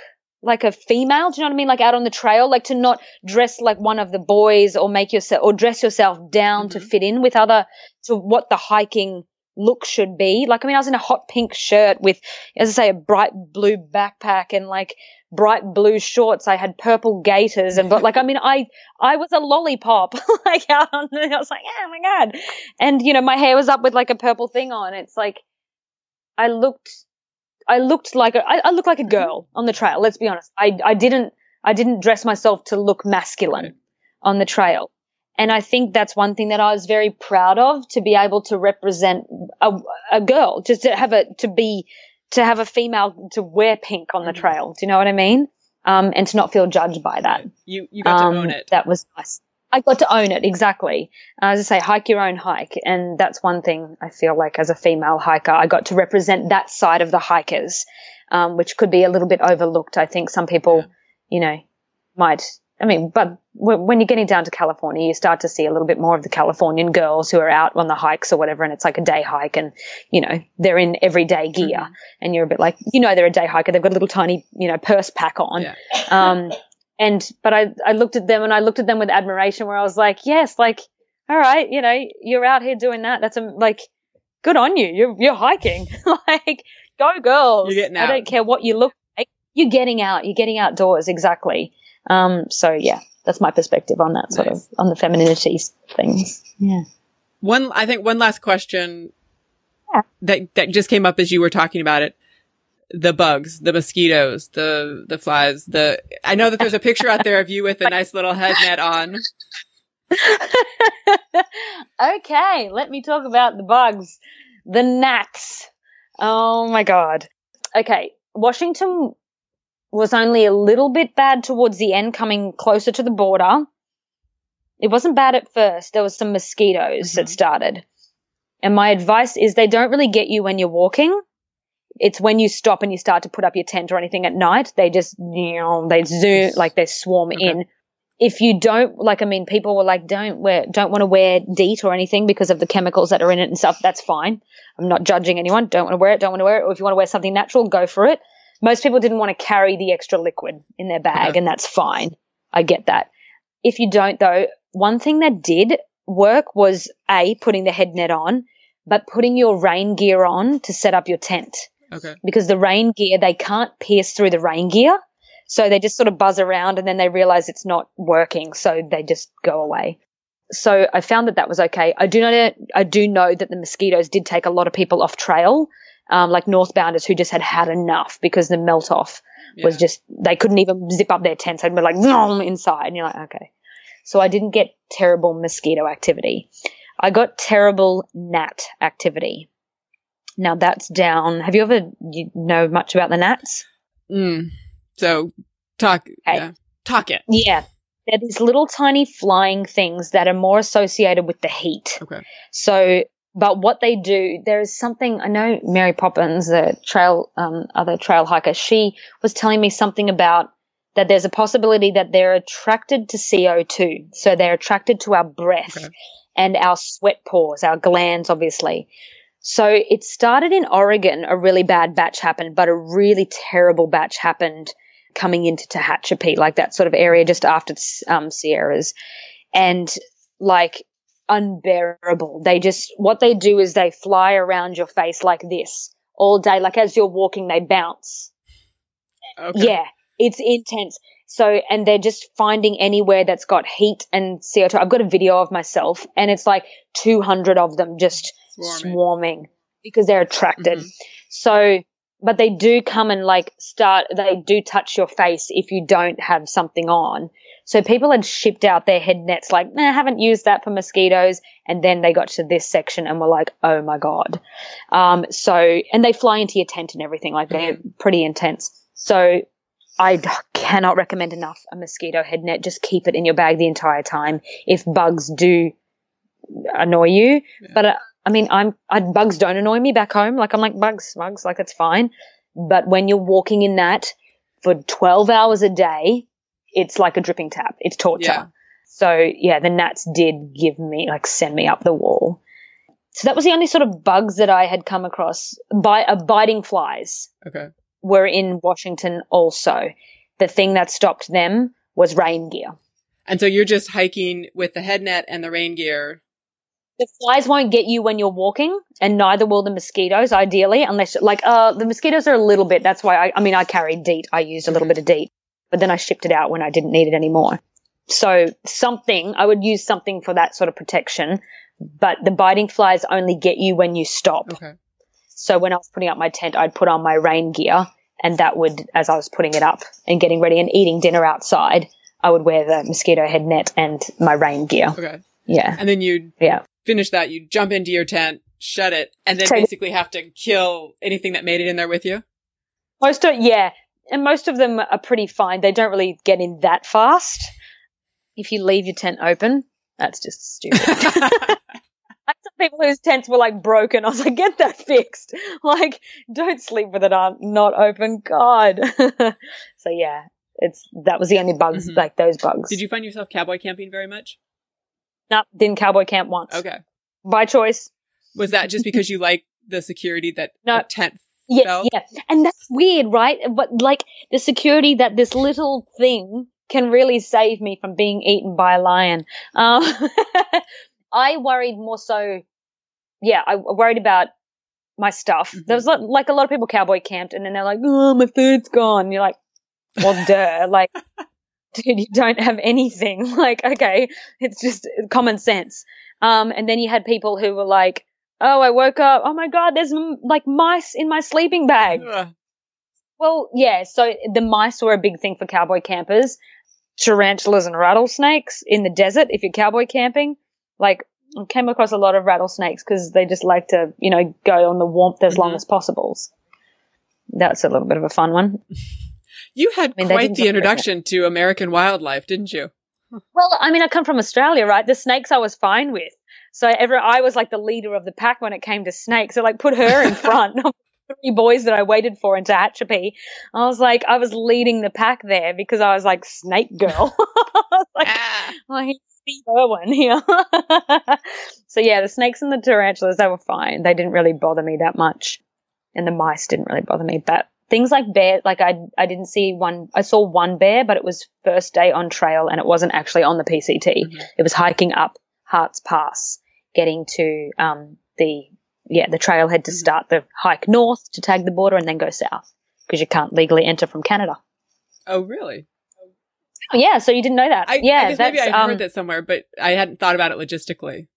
like a female, do you know what I mean? Like out on the trail, like to not dress like one of the boys or make yourself or dress yourself down to Mhm. fit in with other to what the hiking look should be. Like I mean, I was in a hot pink shirt with, as I say, a bright blue backpack and like bright blue shorts. I had purple gaiters and but like I mean I I was a lollipop like out on the I was like, oh my god. And you know, my hair was up with like a purple thing on. It's like I looked I looked like a I, I looked like a girl on the trail, let's be honest. I I didn't I didn't dress myself to look masculine on the trail. And I think that's one thing that I was very proud of to be able to represent a, a girl, just to have a, to be, to have a female to wear pink on the Mhm. trail. Do you know what I mean? Um, and to not feel judged by that. You you got Um, to own it. That was nice. I got to own it exactly. Uh, As I say, hike your own hike, and that's one thing I feel like as a female hiker, I got to represent that side of the hikers, um, which could be a little bit overlooked. I think some people, Yeah. you know, might. I mean, but when you're getting down to California, you start to see a little bit more of the Californian girls who are out on the hikes or whatever, and it's like a day hike, and you know they're in everyday gear, Mhm. and you're a bit like, you know, they're a day hiker. They've got a little tiny, you know, purse pack on, Yeah. um, and but I I looked at them and I looked at them with admiration, where I was like, yes, like, all right, you know, you're out here doing that. That's a, like, good on you. You're you're hiking, like, go girls. You're getting I don't care what you look like. You're getting out. You're getting outdoors. Exactly. Um. So yeah, that's my perspective on that sort Nice. of on the femininity things. Yeah. One, I think one last question Yeah. that that just came up as you were talking about it. The bugs, the mosquitoes, the the flies, the I know that there's a picture out there of you with a nice little head net on. okay, let me talk about the bugs. The gnats. Oh my god. Okay, Washington was only a little bit bad towards the end, coming closer to the border. It wasn't bad at first. There was some mosquitoes that Mhm. started. And my advice is they don't really get you when you're walking. It's when you stop and you start to put up your tent or anything at night. They just, you know, they zoom, like they swarm Okay. in if you don't like i mean people were like don't wear don't want to wear DEET or anything because of the chemicals that are in it and stuff that's fine i'm not judging anyone don't want to wear it don't want to wear it or if you want to wear something natural go for it most people didn't want to carry the extra liquid in their bag Okay. and that's fine. I get that. If you don't though one thing that did work was a putting the head net on but putting your rain gear on to set up your tent. Okay. because the rain gear they can't pierce through the rain gear so they just sort of buzz around and then they realize it's not working so they just go away. So i found that that was okay. I do i do know that the mosquitoes did take a lot of people off trail um, like northbounders who just had had enough because the melt off was just they couldn't even zip up their tents they'd be like "Nom," inside and you're like okay so i didn't get terrible mosquito activity i got terrible gnat activity now that's down have you ever you know much about the gnats Mm. So talk. Yeah. Talk it. Yeah. They're these little tiny flying things that are more associated with the heat. Okay. So, but what they do, there is something, I know Mary Poppins, the trail, um, other trail hiker, she was telling me something about that there's a possibility that they're attracted to CO2. So they're attracted to our breath Okay. and our sweat pores, our glands, obviously. So it started in Oregon, a really bad batch happened, but a really terrible batch happened coming into Tehachapi, like that sort of area just after um, Sierras. And like unbearable. They just, what they do is they fly around your face like this all day. Like as you're walking, they bounce. Okay. Yeah, it's intense. So, and they're just finding anywhere that's got heat and CO2. I've got a video of myself and it's like 200 of them just Swarming. swarming, because they're attracted. Mhm. So, but they do come and like start, they do touch your face if you don't have something on. So people had shipped out their head nets like, nah, I haven't used that for mosquitoes. And then they got to this section and were like, oh my God. Um, so, and they fly into your tent and everything. Like they're pretty intense. So I cannot recommend enough a mosquito head net. Just keep it in your bag the entire time. If bugs do annoy you, Yeah. but uh, I mean, I'm I, bugs don't annoy me back home. Like I'm like bugs, bugs, like it's fine. But when you're walking in that for 12 hours a day, it's like a dripping tap. It's torture. Yeah. So yeah, the gnats did give me like send me up the wall. So that was the only sort of bugs that I had come across. By uh, biting flies Okay. were in Washington also. The thing that stopped them was rain gear. And so you're just hiking with the head net and the rain gear the flies won't get you when you're walking, and neither will the mosquitoes. Ideally, unless like uh, the mosquitoes are a little bit. That's why I, I mean I carried DEET. I used a little bit of DEET, but then I shipped it out when I didn't need it anymore. So something I would use something for that sort of protection. But the biting flies only get you when you stop. Okay. So when I was putting up my tent, I'd put on my rain gear, and that would, as I was putting it up and getting ready and eating dinner outside, I would wear the mosquito head net and my rain gear. Okay. Yeah, And then you yeah. finish that, you jump into your tent, shut it, and then Take- basically have to kill anything that made it in there with you. Most of yeah, and most of them are pretty fine. They don't really get in that fast. If you leave your tent open, that's just stupid. I some people whose tents were like broken. I was like, get that fixed. Like, don't sleep with it on not open. God. so yeah, it's that was the only bugs Mhm. like those bugs. Did you find yourself cowboy camping very much? No, didn't cowboy camp once. Okay. By choice. Was that just because you like the security that No. a tent Yeah, yeah. And that's weird, right? But like the security that this little thing can really save me from being eaten by a lion. Um, I worried more so, yeah, I worried about my stuff. Mhm. There was like, like a lot of people cowboy camped and then they're like, oh, my food's gone. you're like, well, duh. Like, dude, you don't have anything. Like, okay, it's just common sense. Um, and then you had people who were like, oh, I woke up. Oh my God, there's m- like mice in my sleeping bag. Ugh. Well, yeah. So the mice were a big thing for cowboy campers. Tarantulas and rattlesnakes in the desert. If you're cowboy camping, like I came across a lot of rattlesnakes because they just like to, you know, go on the warmth as long Mhm. as possible. That's a little bit of a fun one. You had mean, quite the introduction to American wildlife, didn't you? Well, I mean, I come from Australia, right? The snakes I was fine with. So ever, I was like the leader of the pack when it came to snakes. So like put her in front three boys that I waited for in Tehachapi. I was like, I was leading the pack there because I was like snake girl. I was like, Ah. like Steve Irwin here. so yeah, the snakes and the tarantulas, they were fine. They didn't really bother me that much. And the mice didn't really bother me. But things like bear, like I, I didn't see one, I saw one bear, but it was first day on trail and it wasn't actually on the PCT. Mhm. It was hiking up Harts Pass, getting to, um, the, yeah, the trailhead to start the hike north to tag the border and then go south because you can't legally enter from Canada. Oh, really? Oh, yeah. So you didn't know that. I, yeah. I guess maybe I heard um, that somewhere, but I hadn't thought about it logistically.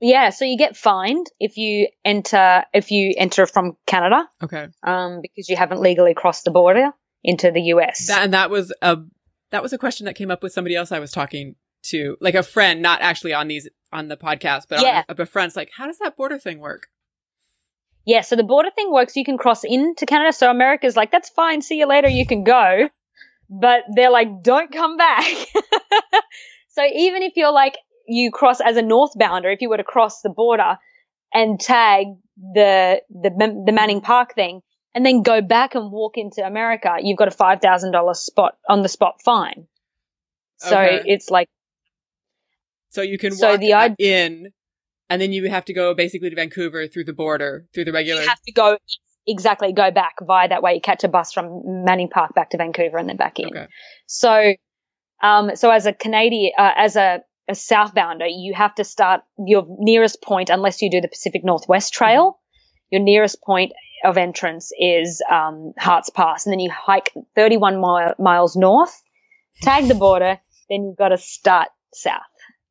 Yeah, so you get fined if you enter if you enter from Canada, Okay. um, because you haven't legally crossed the border into the US. That and that was a that was a question that came up with somebody else I was talking to, like a friend, not actually on these on the podcast, but Yeah. on a, a friend's like, how does that border thing work? yeah, so the border thing works. You can cross into Canada. So America's like, that's fine. See you later. You can go, but they're like, don't come back. so even if you're like you cross as a northbounder, if you were to cross the border and tag the the the Manning Park thing, and then go back and walk into America, you've got a five thousand dollars spot on the spot fine. So Okay. it's like So you can So walk the id- in, and then you have to go basically to Vancouver through the border, through the regular. you have to go exactly go back via that way. You catch a bus from Manning Park back to Vancouver and then back in. Okay. So, um, so as a Canadian, uh, as a, a southbounder, you have to start your nearest point, unless you do the Pacific Northwest Trail. Your nearest point of entrance is um, Harts Pass, and then you hike 31 mi- miles north, tag the border, then you've got to start south.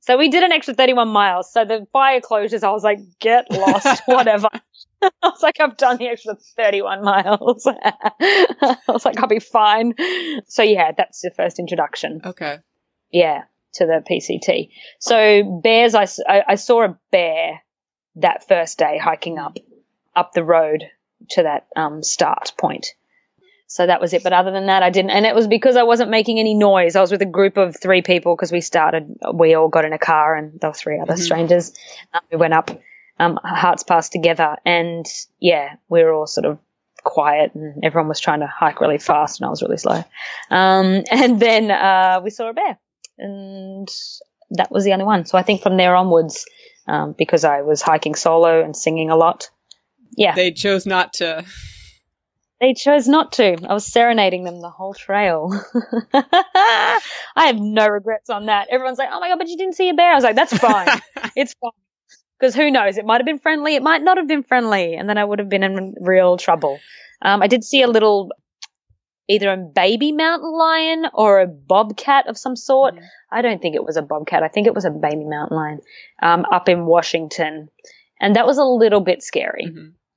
So we did an extra 31 miles. So the fire closures, I was like, get lost, whatever. I was like, I've done the extra 31 miles. I was like, I'll be fine. So yeah, that's the first introduction. Okay. Yeah, to the PCT. So bears, I I saw a bear that first day hiking up, up the road to that um, start point. So that was it. But other than that, I didn't. And it was because I wasn't making any noise. I was with a group of three people because we started, we all got in a car and there were three other Mhm. strangers. Um, we went up um, Harts Pass together. And yeah, we were all sort of quiet and everyone was trying to hike really fast and I was really slow. Um, and then uh, we saw a bear. And that was the only one. So I think from there onwards, um, because I was hiking solo and singing a lot, yeah, They chose not to. They chose not to. I was serenading them the whole trail. I have no regrets on that. Everyone's like, "Oh my god, but you didn't see a bear." I was like, "That's fine. it's fine. Because who knows? It might have been friendly. It might not have been friendly. And then I would have been in real trouble. Um, I did see a little, either a baby mountain lion or a bobcat of some sort. Mhm. I don't think it was a bobcat. I think it was a baby mountain lion um, up in Washington. And that was a little bit scary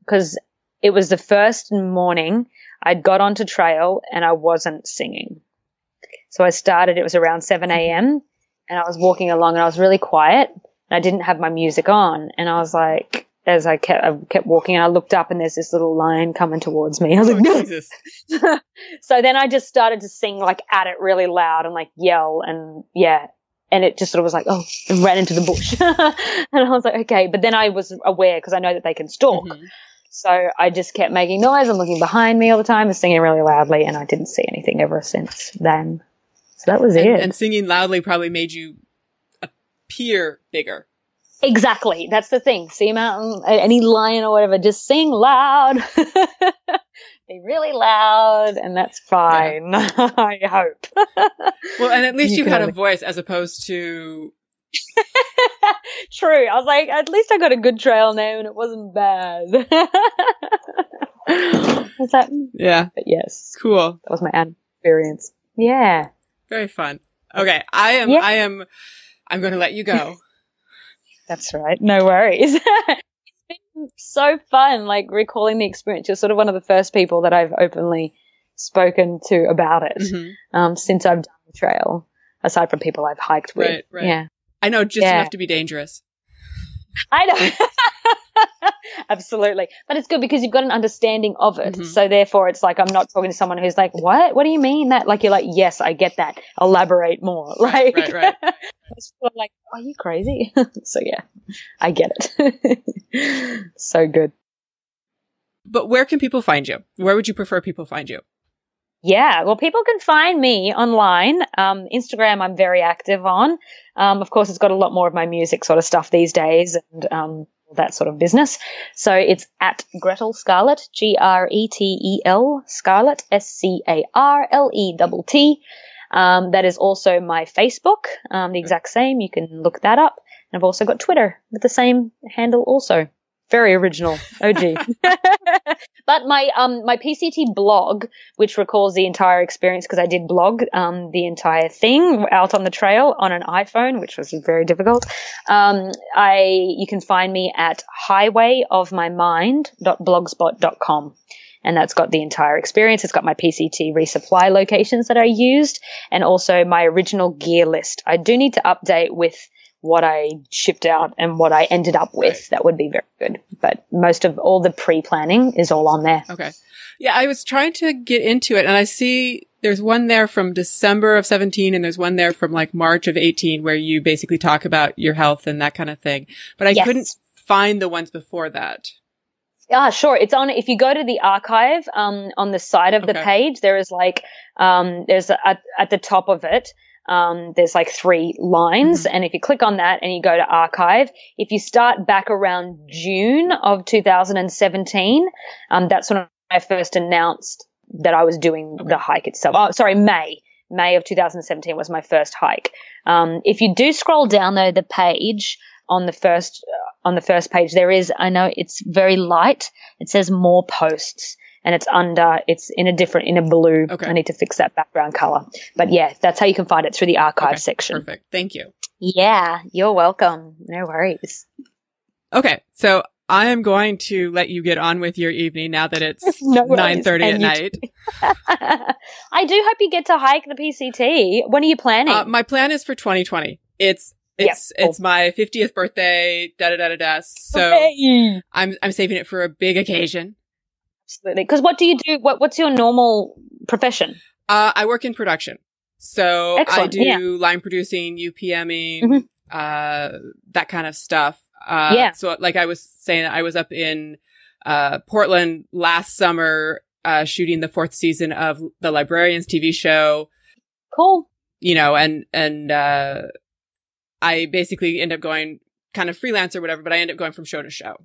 because it was the first morning I'd got onto trail and I wasn't singing. So I started, it was around 7 a.m. and I was walking along and I was really quiet and I didn't have my music on. And I was like, as I kept, I kept walking and I looked up and there's this little lion coming towards me. I was Oh, like, no. Jesus. so then I just started to sing like at it really loud and like yell and yeah. And it just sort of was like, oh, and ran into the bush. and I was like, okay. But then I was aware because I know that they can stalk. Mhm. So I just kept making noise and looking behind me all the time and singing really loudly, and I didn't see anything ever since then. So that was And, it. and singing loudly probably made you appear bigger. exactly. That's the thing. See a mountain, any lion or whatever, just sing loud. Be really loud, and that's fine. I hope. Well, and at least You you, had a voice as opposed to True. I was like, at least I got a good trail name and it wasn't bad. was that? yeah, But yes, cool, that was my experience. Yeah. very fun. Okay, I am. Yeah. I am. I'm going to let you go. That's right. No worries. it's been so fun, like recalling the experience. You're sort of one of the first people that I've openly spoken to about it Mhm. um, since I've done the trail, aside from people I've hiked with. Right, right. Yeah. I know just Yeah. enough to be dangerous. I know. Absolutely. But it's good because you've got an understanding of it. Mhm. So therefore it's like I'm not talking to someone who's like, What? What do you mean that? Like you're like, Yes, I get that. Elaborate more. Right, Like right, it's sort like, Are you crazy? so yeah, I get it. so good. But where can people find you? Where would you prefer people find you? Yeah, well, people can find me online. Um, Instagram, I'm very active on. Um, of course, it's got a lot more of my music sort of stuff these days and um, that sort of business. So it's at Gretel Scarlett, G R E T E L Scarlett, S C A R L E T T. Um, that is also my Facebook, um, the exact same. You can look that up. And I've also got Twitter with the same handle also. Very original. OG. but my um my PCT blog, which recalls the entire experience because I did blog um the entire thing out on the trail on an iPhone, which was very difficult. Um, I you can find me at highwayofmymind.blogspot.com. And that's got the entire experience. It's got my PCT resupply locations that I used and also my original gear list. I do need to update with what I shipped out and what I ended up with. Right. That would be very good. But most of all the pre planning is all on there. Okay. Yeah, I was trying to get into it and I see there's one there from December of 17 and there's one there from like March of 18 where you basically talk about your health and that kind of thing. But I Yes. couldn't find the ones before that. Ah, sure. It's on. If you go to the archive, um, on the side of the page, there is like, um, there's a, at, at the top of it, um, there's like three lines, Mm-hmm. and if you click on that and you go to archive, if you start back around June of 2017, um, that's when I first announced that I was doing Okay. the hike itself. Oh, sorry, May. May of 2017 was my first hike. Um, if you do scroll down though the page on the first uh, on the first page, there is I know it's very light. It says more posts, and it's under it's in a different in a blue. Okay. I need to fix that background color. But yeah, that's how you can find it through the archive Okay, section. Perfect. Thank you. Yeah, you're welcome. No worries. Okay. So I am going to let you get on with your evening now that it's No worries. 9:30 at night. I do hope you get to hike the PCT. When are you planning? Uh, my plan is for 2020. It's it's it's my 50th birthday. Da da da da da. So Hey. I'm I'm saving it for a big occasion. Absolutely. Because what do you do? What What's your normal profession? Uh, I work in production, so I do yeah. line producing, UPMing, Mhm. uh, that kind of stuff. Uh, Yeah. So, like I was saying, I was up in uh, Portland last summer uh, shooting the fourth season of the Librarians TV show. Cool. You know, and and uh, I basically end up going kind of freelance or whatever, but I end up going from show to show.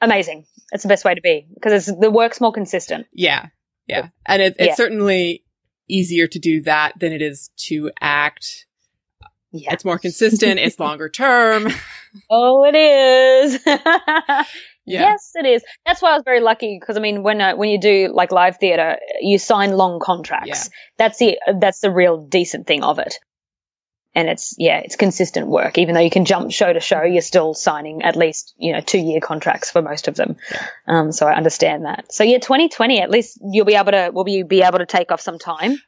Amazing. It's the best way to be because it's the work's more consistent. Yeah. Yeah. And it, it's Yeah. certainly easier to do that than it is to act. Yeah. It's more consistent. it's longer term. Oh, it is. Yeah. Yes, it is. That's why I was very lucky because I mean, when uh, when you do like live theater, you sign long contracts. Yeah. That's the that's the real decent thing of it. And it's yeah, it's consistent work. Even though you can jump show to show, you're still signing at least you know two year contracts for most of them. Um, so I understand that. So yeah, 2020. At least you'll be able to will be be able to take off some time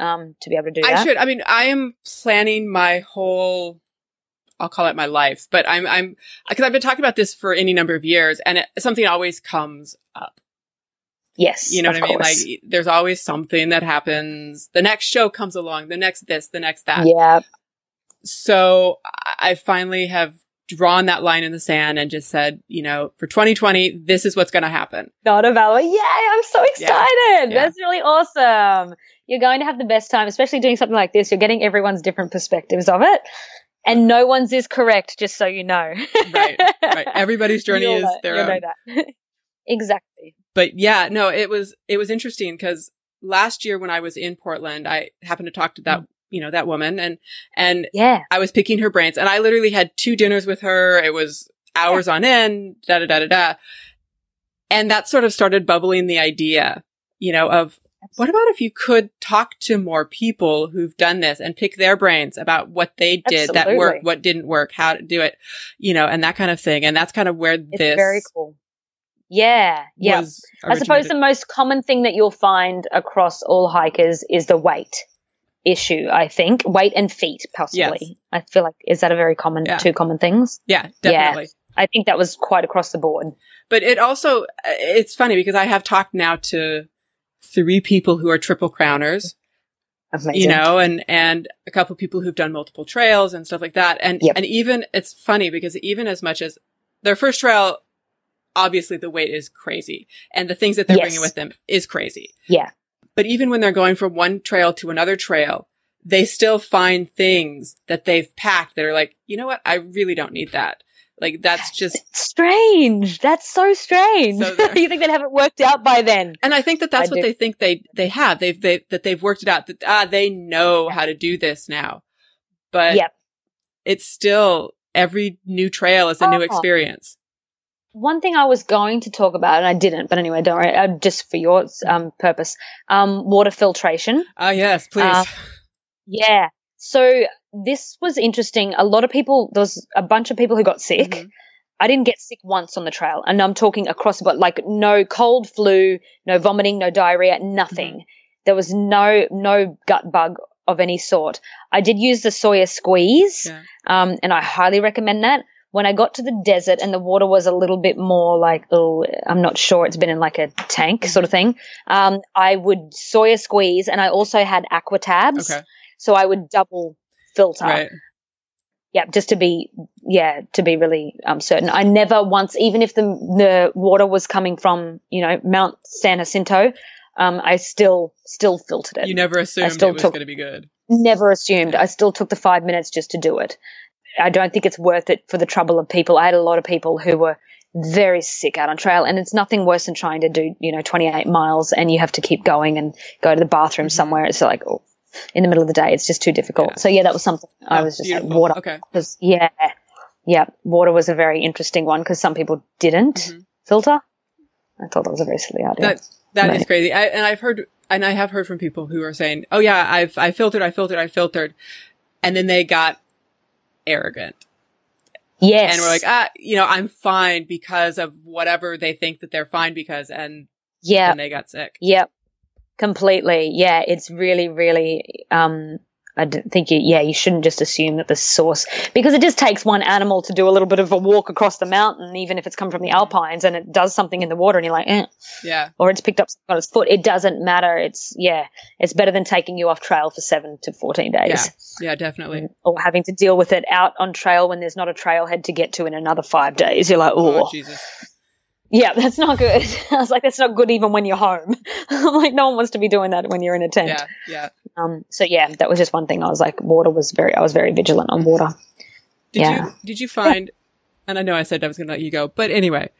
um, to be able to do I that. I should. I mean, I am planning my whole. I'll call it my life, but I'm I'm because I've been talking about this for any number of years, and it, something always comes up. Yes, You know what I mean? course. Like, there's always something that happens. The next show comes along. The next this. The next that. yeah, So I finally have drawn that line in the sand and just said, you know, for 2020, this is what's going to happen. not a valor. Yay! I'm so excited. Yeah. That's really awesome. You're going to have the best time, especially doing something like this. You're getting everyone's different perspectives of it, and no one's is correct. Just so you know. Right, Right. Everybody's journey You'll is know- their own. know that. exactly. but yeah, no, it was it was interesting because last year when I was in Portland, I happened to talk to that mm. You know that woman and and Yeah. I was picking her brains, and I literally had two dinners with her. It was hours on end, da da da da da, and that sort of started bubbling the idea, you know, of what about if you could talk to more people who've done this and pick their brains about what they did that Absolutely. worked, what didn't work, how to do it, you know, and that kind of thing. And that's kind of where It's this very cool. Yeah. Yeah. I suppose the most common thing that you'll find across all hikers is the weight issue, I think. Weight and feet, possibly. Yes. I feel like, is that a very common, Yeah. two common things? yeah, Yeah. definitely. I think that was quite across the board. But it also, uh, it's funny because I have talked now to three people who are triple crowners, Amazing. you know, and, and a couple people who've done multiple trails and stuff like that. And, Yep. and even, it's funny because even as much as their first trail, obviously the weight is crazy and the things that they're Yes. bringing with them is crazy. Yeah. But even when they're going from one trail to another trail, they still find things that they've packed that are like, you know what? I really don't need that. Like that's just Strange. That's so strange. So you think they'd have it worked out by then? And I think that that's I what do. they think they they have. They've they that they've worked it out. That ah, they know how to do this now. But Yep. it's still every new trail is a new Oh. experience. One thing I was going to talk about, and I didn't, but anyway, don't worry, uh, just for your um, purpose, um, water filtration. Ah, yes, please. Uh, Yeah. So this was interesting. A lot of people, there was a bunch of people who got sick. Mhm. I didn't get sick once on the trail, and I'm talking across the board, like no cold flu, no vomiting, no diarrhea, nothing. Mm-hmm. There was no no gut bug of any sort. I did use the Sawyer Squeeze, Yeah. um, and I highly recommend that. When I got to the desert and the water was a little bit more like, oh, I'm not sure, it's been in like a tank sort of thing. Um, I would Sawyer Squeeze, and I also had Aquatabs, Okay. so I would double filter Right. yeah, just to be, yeah, to be really um, certain. I never once, even if the the water was coming from, you know, Mount San Jacinto, um, I still still filtered it. You never assumed still it was going to be good. never assumed. I still took the five minutes just to do it. I don't think it's worth it for the trouble of people. I had a lot of people who were very sick out on trail, and it's nothing worse than trying to do, you know, 28 miles and you have to keep going and go to the bathroom Mhm. somewhere. It's like, oh, in the middle of the day, it's just too difficult. Yeah. So yeah, that was something I Oh, was just beautiful. like, water Okay. because yeah, yeah, water was a very interesting one because some people didn't Mhm. filter. I thought that was a very silly idea. That that is Right. crazy. I, and I've heard and I have heard from people who are saying, "Oh yeah, I've I filtered, I filtered, I filtered," and then they got arrogant. yes, and we're like, ah, you know, I'm fine because of whatever they think that they're fine because, and yeah, then they got sick. Yep. Completely. Yeah. It's really, really, um, I think you, yeah, you shouldn't just assume that the source, because it just takes one animal to do a little bit of a walk across the mountain, even if it's come from the Alpines and it does something in the water and you're like, eh, Yeah, or it's picked up on its foot. It doesn't matter. It's, yeah, it's better than taking you off trail for seven to 14 days yeah, definitely. or having to deal with it out on trail when there's not a trailhead to get to in another five days. You're like, Oh, oh, Jesus. yeah, that's not good. I was like, that's not good even when you're home. I'm like, no one wants to be doing that when you're in a tent. Yeah, yeah. Um, so yeah, that was just one thing. I was like, water was very, I was very vigilant on water. Did Yeah. you did you find? And I know I said I was going to let you go, but anyway,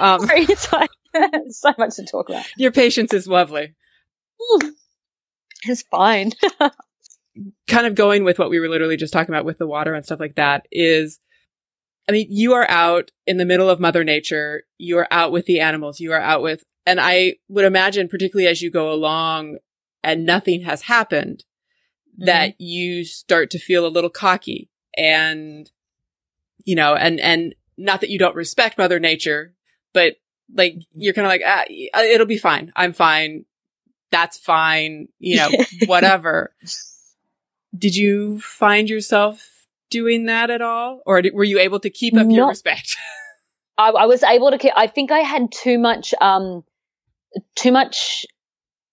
Um, Sorry, it's fine. so much to talk about. your patience is lovely. It's fine. Kind of going with what we were literally just talking about with the water and stuff like that is, I mean, you are out in the middle of Mother Nature. You are out with the animals. You are out with, and I would imagine, particularly as you go along and nothing has happened, that you start to feel a little cocky and, you know, and, and not that you don't respect Mother Nature, but like, you're kind of like, ah, it'll be fine. I'm fine. That's fine. You know, whatever. Did you find yourself doing that at all? Or were you able to keep up your respect? I, I was able to. I think I had too much. Um, too much.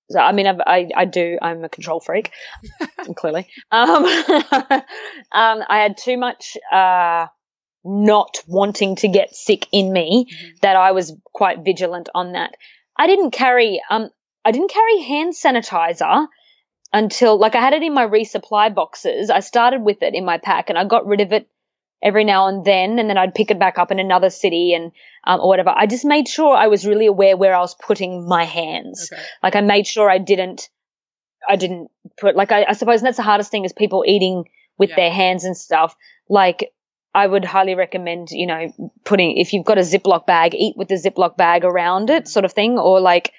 So, I mean, I've, I I do. I'm a control freak, clearly. Um, um, I had too much. Uh, not wanting to get sick in me Mhm. that I was quite vigilant on that. I didn't carry. Um, I didn't carry hand sanitizer until like I had it in my resupply boxes. I started with it in my pack and I got rid of it every now and then, and then I'd pick it back up in another city and um, or whatever. I just made sure I was really aware where I was putting my hands. Okay. Like I made sure I didn't, I didn't put like I, I suppose that's the hardest thing is people eating with Yeah. their hands and stuff. Like I would highly recommend, you know, putting if you've got a Ziploc bag, eat with the Ziploc bag around it, sort of thing, or like,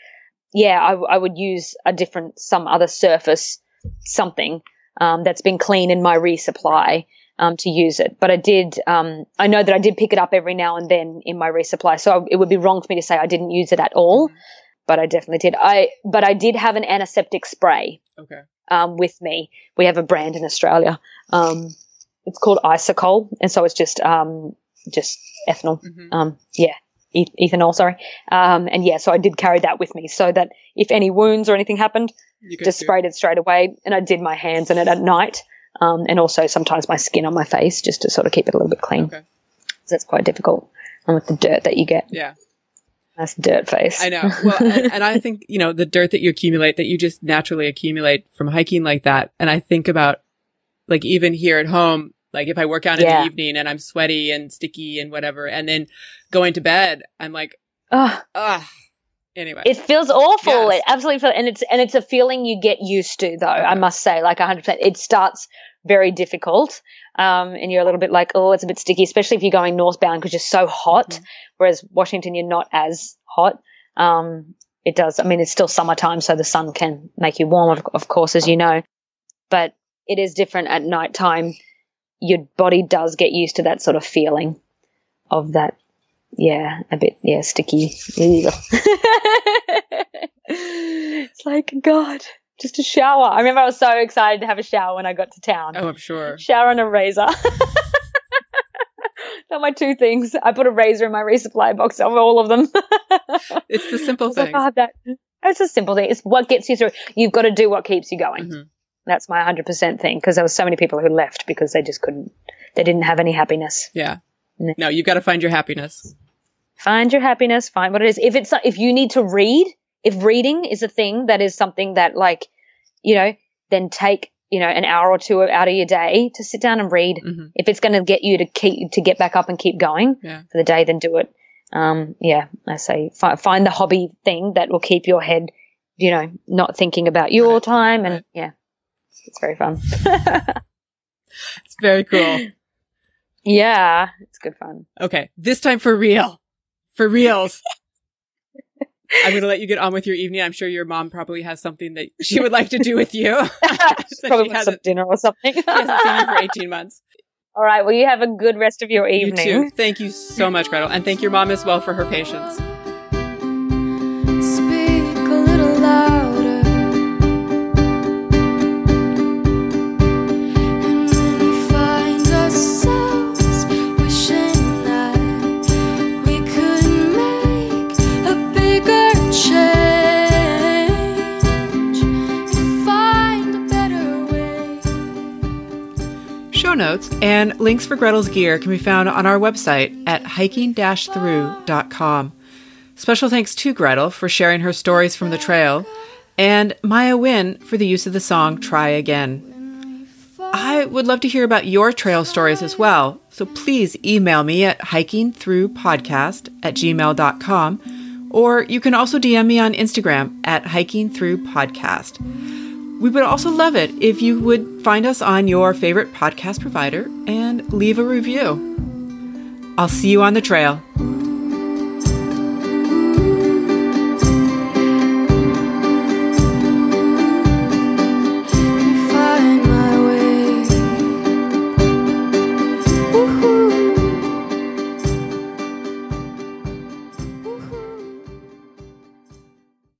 yeah, I, I would use a different, some other surface, something um, that's been clean in my resupply um, to use it. But I did, um, I know that I did pick it up every now and then in my resupply, so it would be wrong for me to say I didn't use it at all. But I definitely did. I but I did have an antiseptic spray Okay. um, with me. We have a brand in Australia. Um, it's called Isocol, and so it's just um, just ethanol. Mhm. Um, yeah, eth- ethanol. Sorry. Um, and yeah, so I did carry that with me so that if any wounds or anything happened, You just sprayed it straight away. And I did my hands in it at night, um, and also sometimes my skin on my face just to sort of keep it a little bit clean. Okay. That's quite difficult. And with the dirt that you get, Yeah. that's dirt face. I know. Well, and, and I think, you know, the dirt that you accumulate, that you just naturally accumulate from hiking like that. And I think about, like, even here at home, like if I work out in Yeah. the evening and I'm sweaty and sticky and whatever, and then going to bed, I'm like, Ugh. ah. Anyway. It feels awful. Yes. It absolutely feels, and it's and it's a feeling you get used to, though. I must say, like hundred percent. It starts very difficult, um, and you're a little bit like, oh, it's a bit sticky, especially if you're going northbound because you're so hot. Mhm. Whereas Washington, you're not as hot. Um, it does. I mean, it's still summertime, so the sun can make you warm, of, of course, as you know. But it is different at nighttime. Your body does get used to that sort of feeling of that yeah, a bit, yeah, sticky. It's like, God, just a shower. I remember I was so excited to have a shower when I got to town. oh, I'm sure. Shower and a razor. They're my two things. I put a razor in my resupply box of all of them. It's the simple was like, oh, it's a simple thing. It's what gets you through. You've got to do what keeps you going. Mhm. That's my 100% thing because there were so many people who left because they just couldn't, they didn't have any happiness. Yeah. No. No, you've got to find your happiness. find your happiness find what it is if it's if you need to read if reading is a thing that is something that like you know then take you know an hour or two out of your day to sit down and read Mhm. if it's going to get you to keep to get back up and keep going Yeah. for the day then do it um yeah i say fi- find the hobby thing that will keep your head you know not thinking about your Right, time and right. yeah it's very fun It's very cool. yeah it's good fun Okay. This time for real. For reals. I'm going to let you get on with your evening. I'm sure your mom probably has something that she would like to do with you. So probably she some dinner or something she hasn't seen you for 18 months. all right well you have a good rest of your evening You too. Thank you so much, Gretel. And thank your mom as well for her patience. Notes and links for Gretel's gear can be found on our website at hiking-thru.com. Special thanks to Gretel for sharing her stories from the trail and Maya Wynn for the use of the song Try Again. I would love to hear about your trail stories as well, so please email me at hikingthrupodcast at gmail.com or you can also DM me on Instagram at hikingthrupodcast. We would also love it if you would find us on your favorite podcast provider and leave a review. I'll see you on the trail.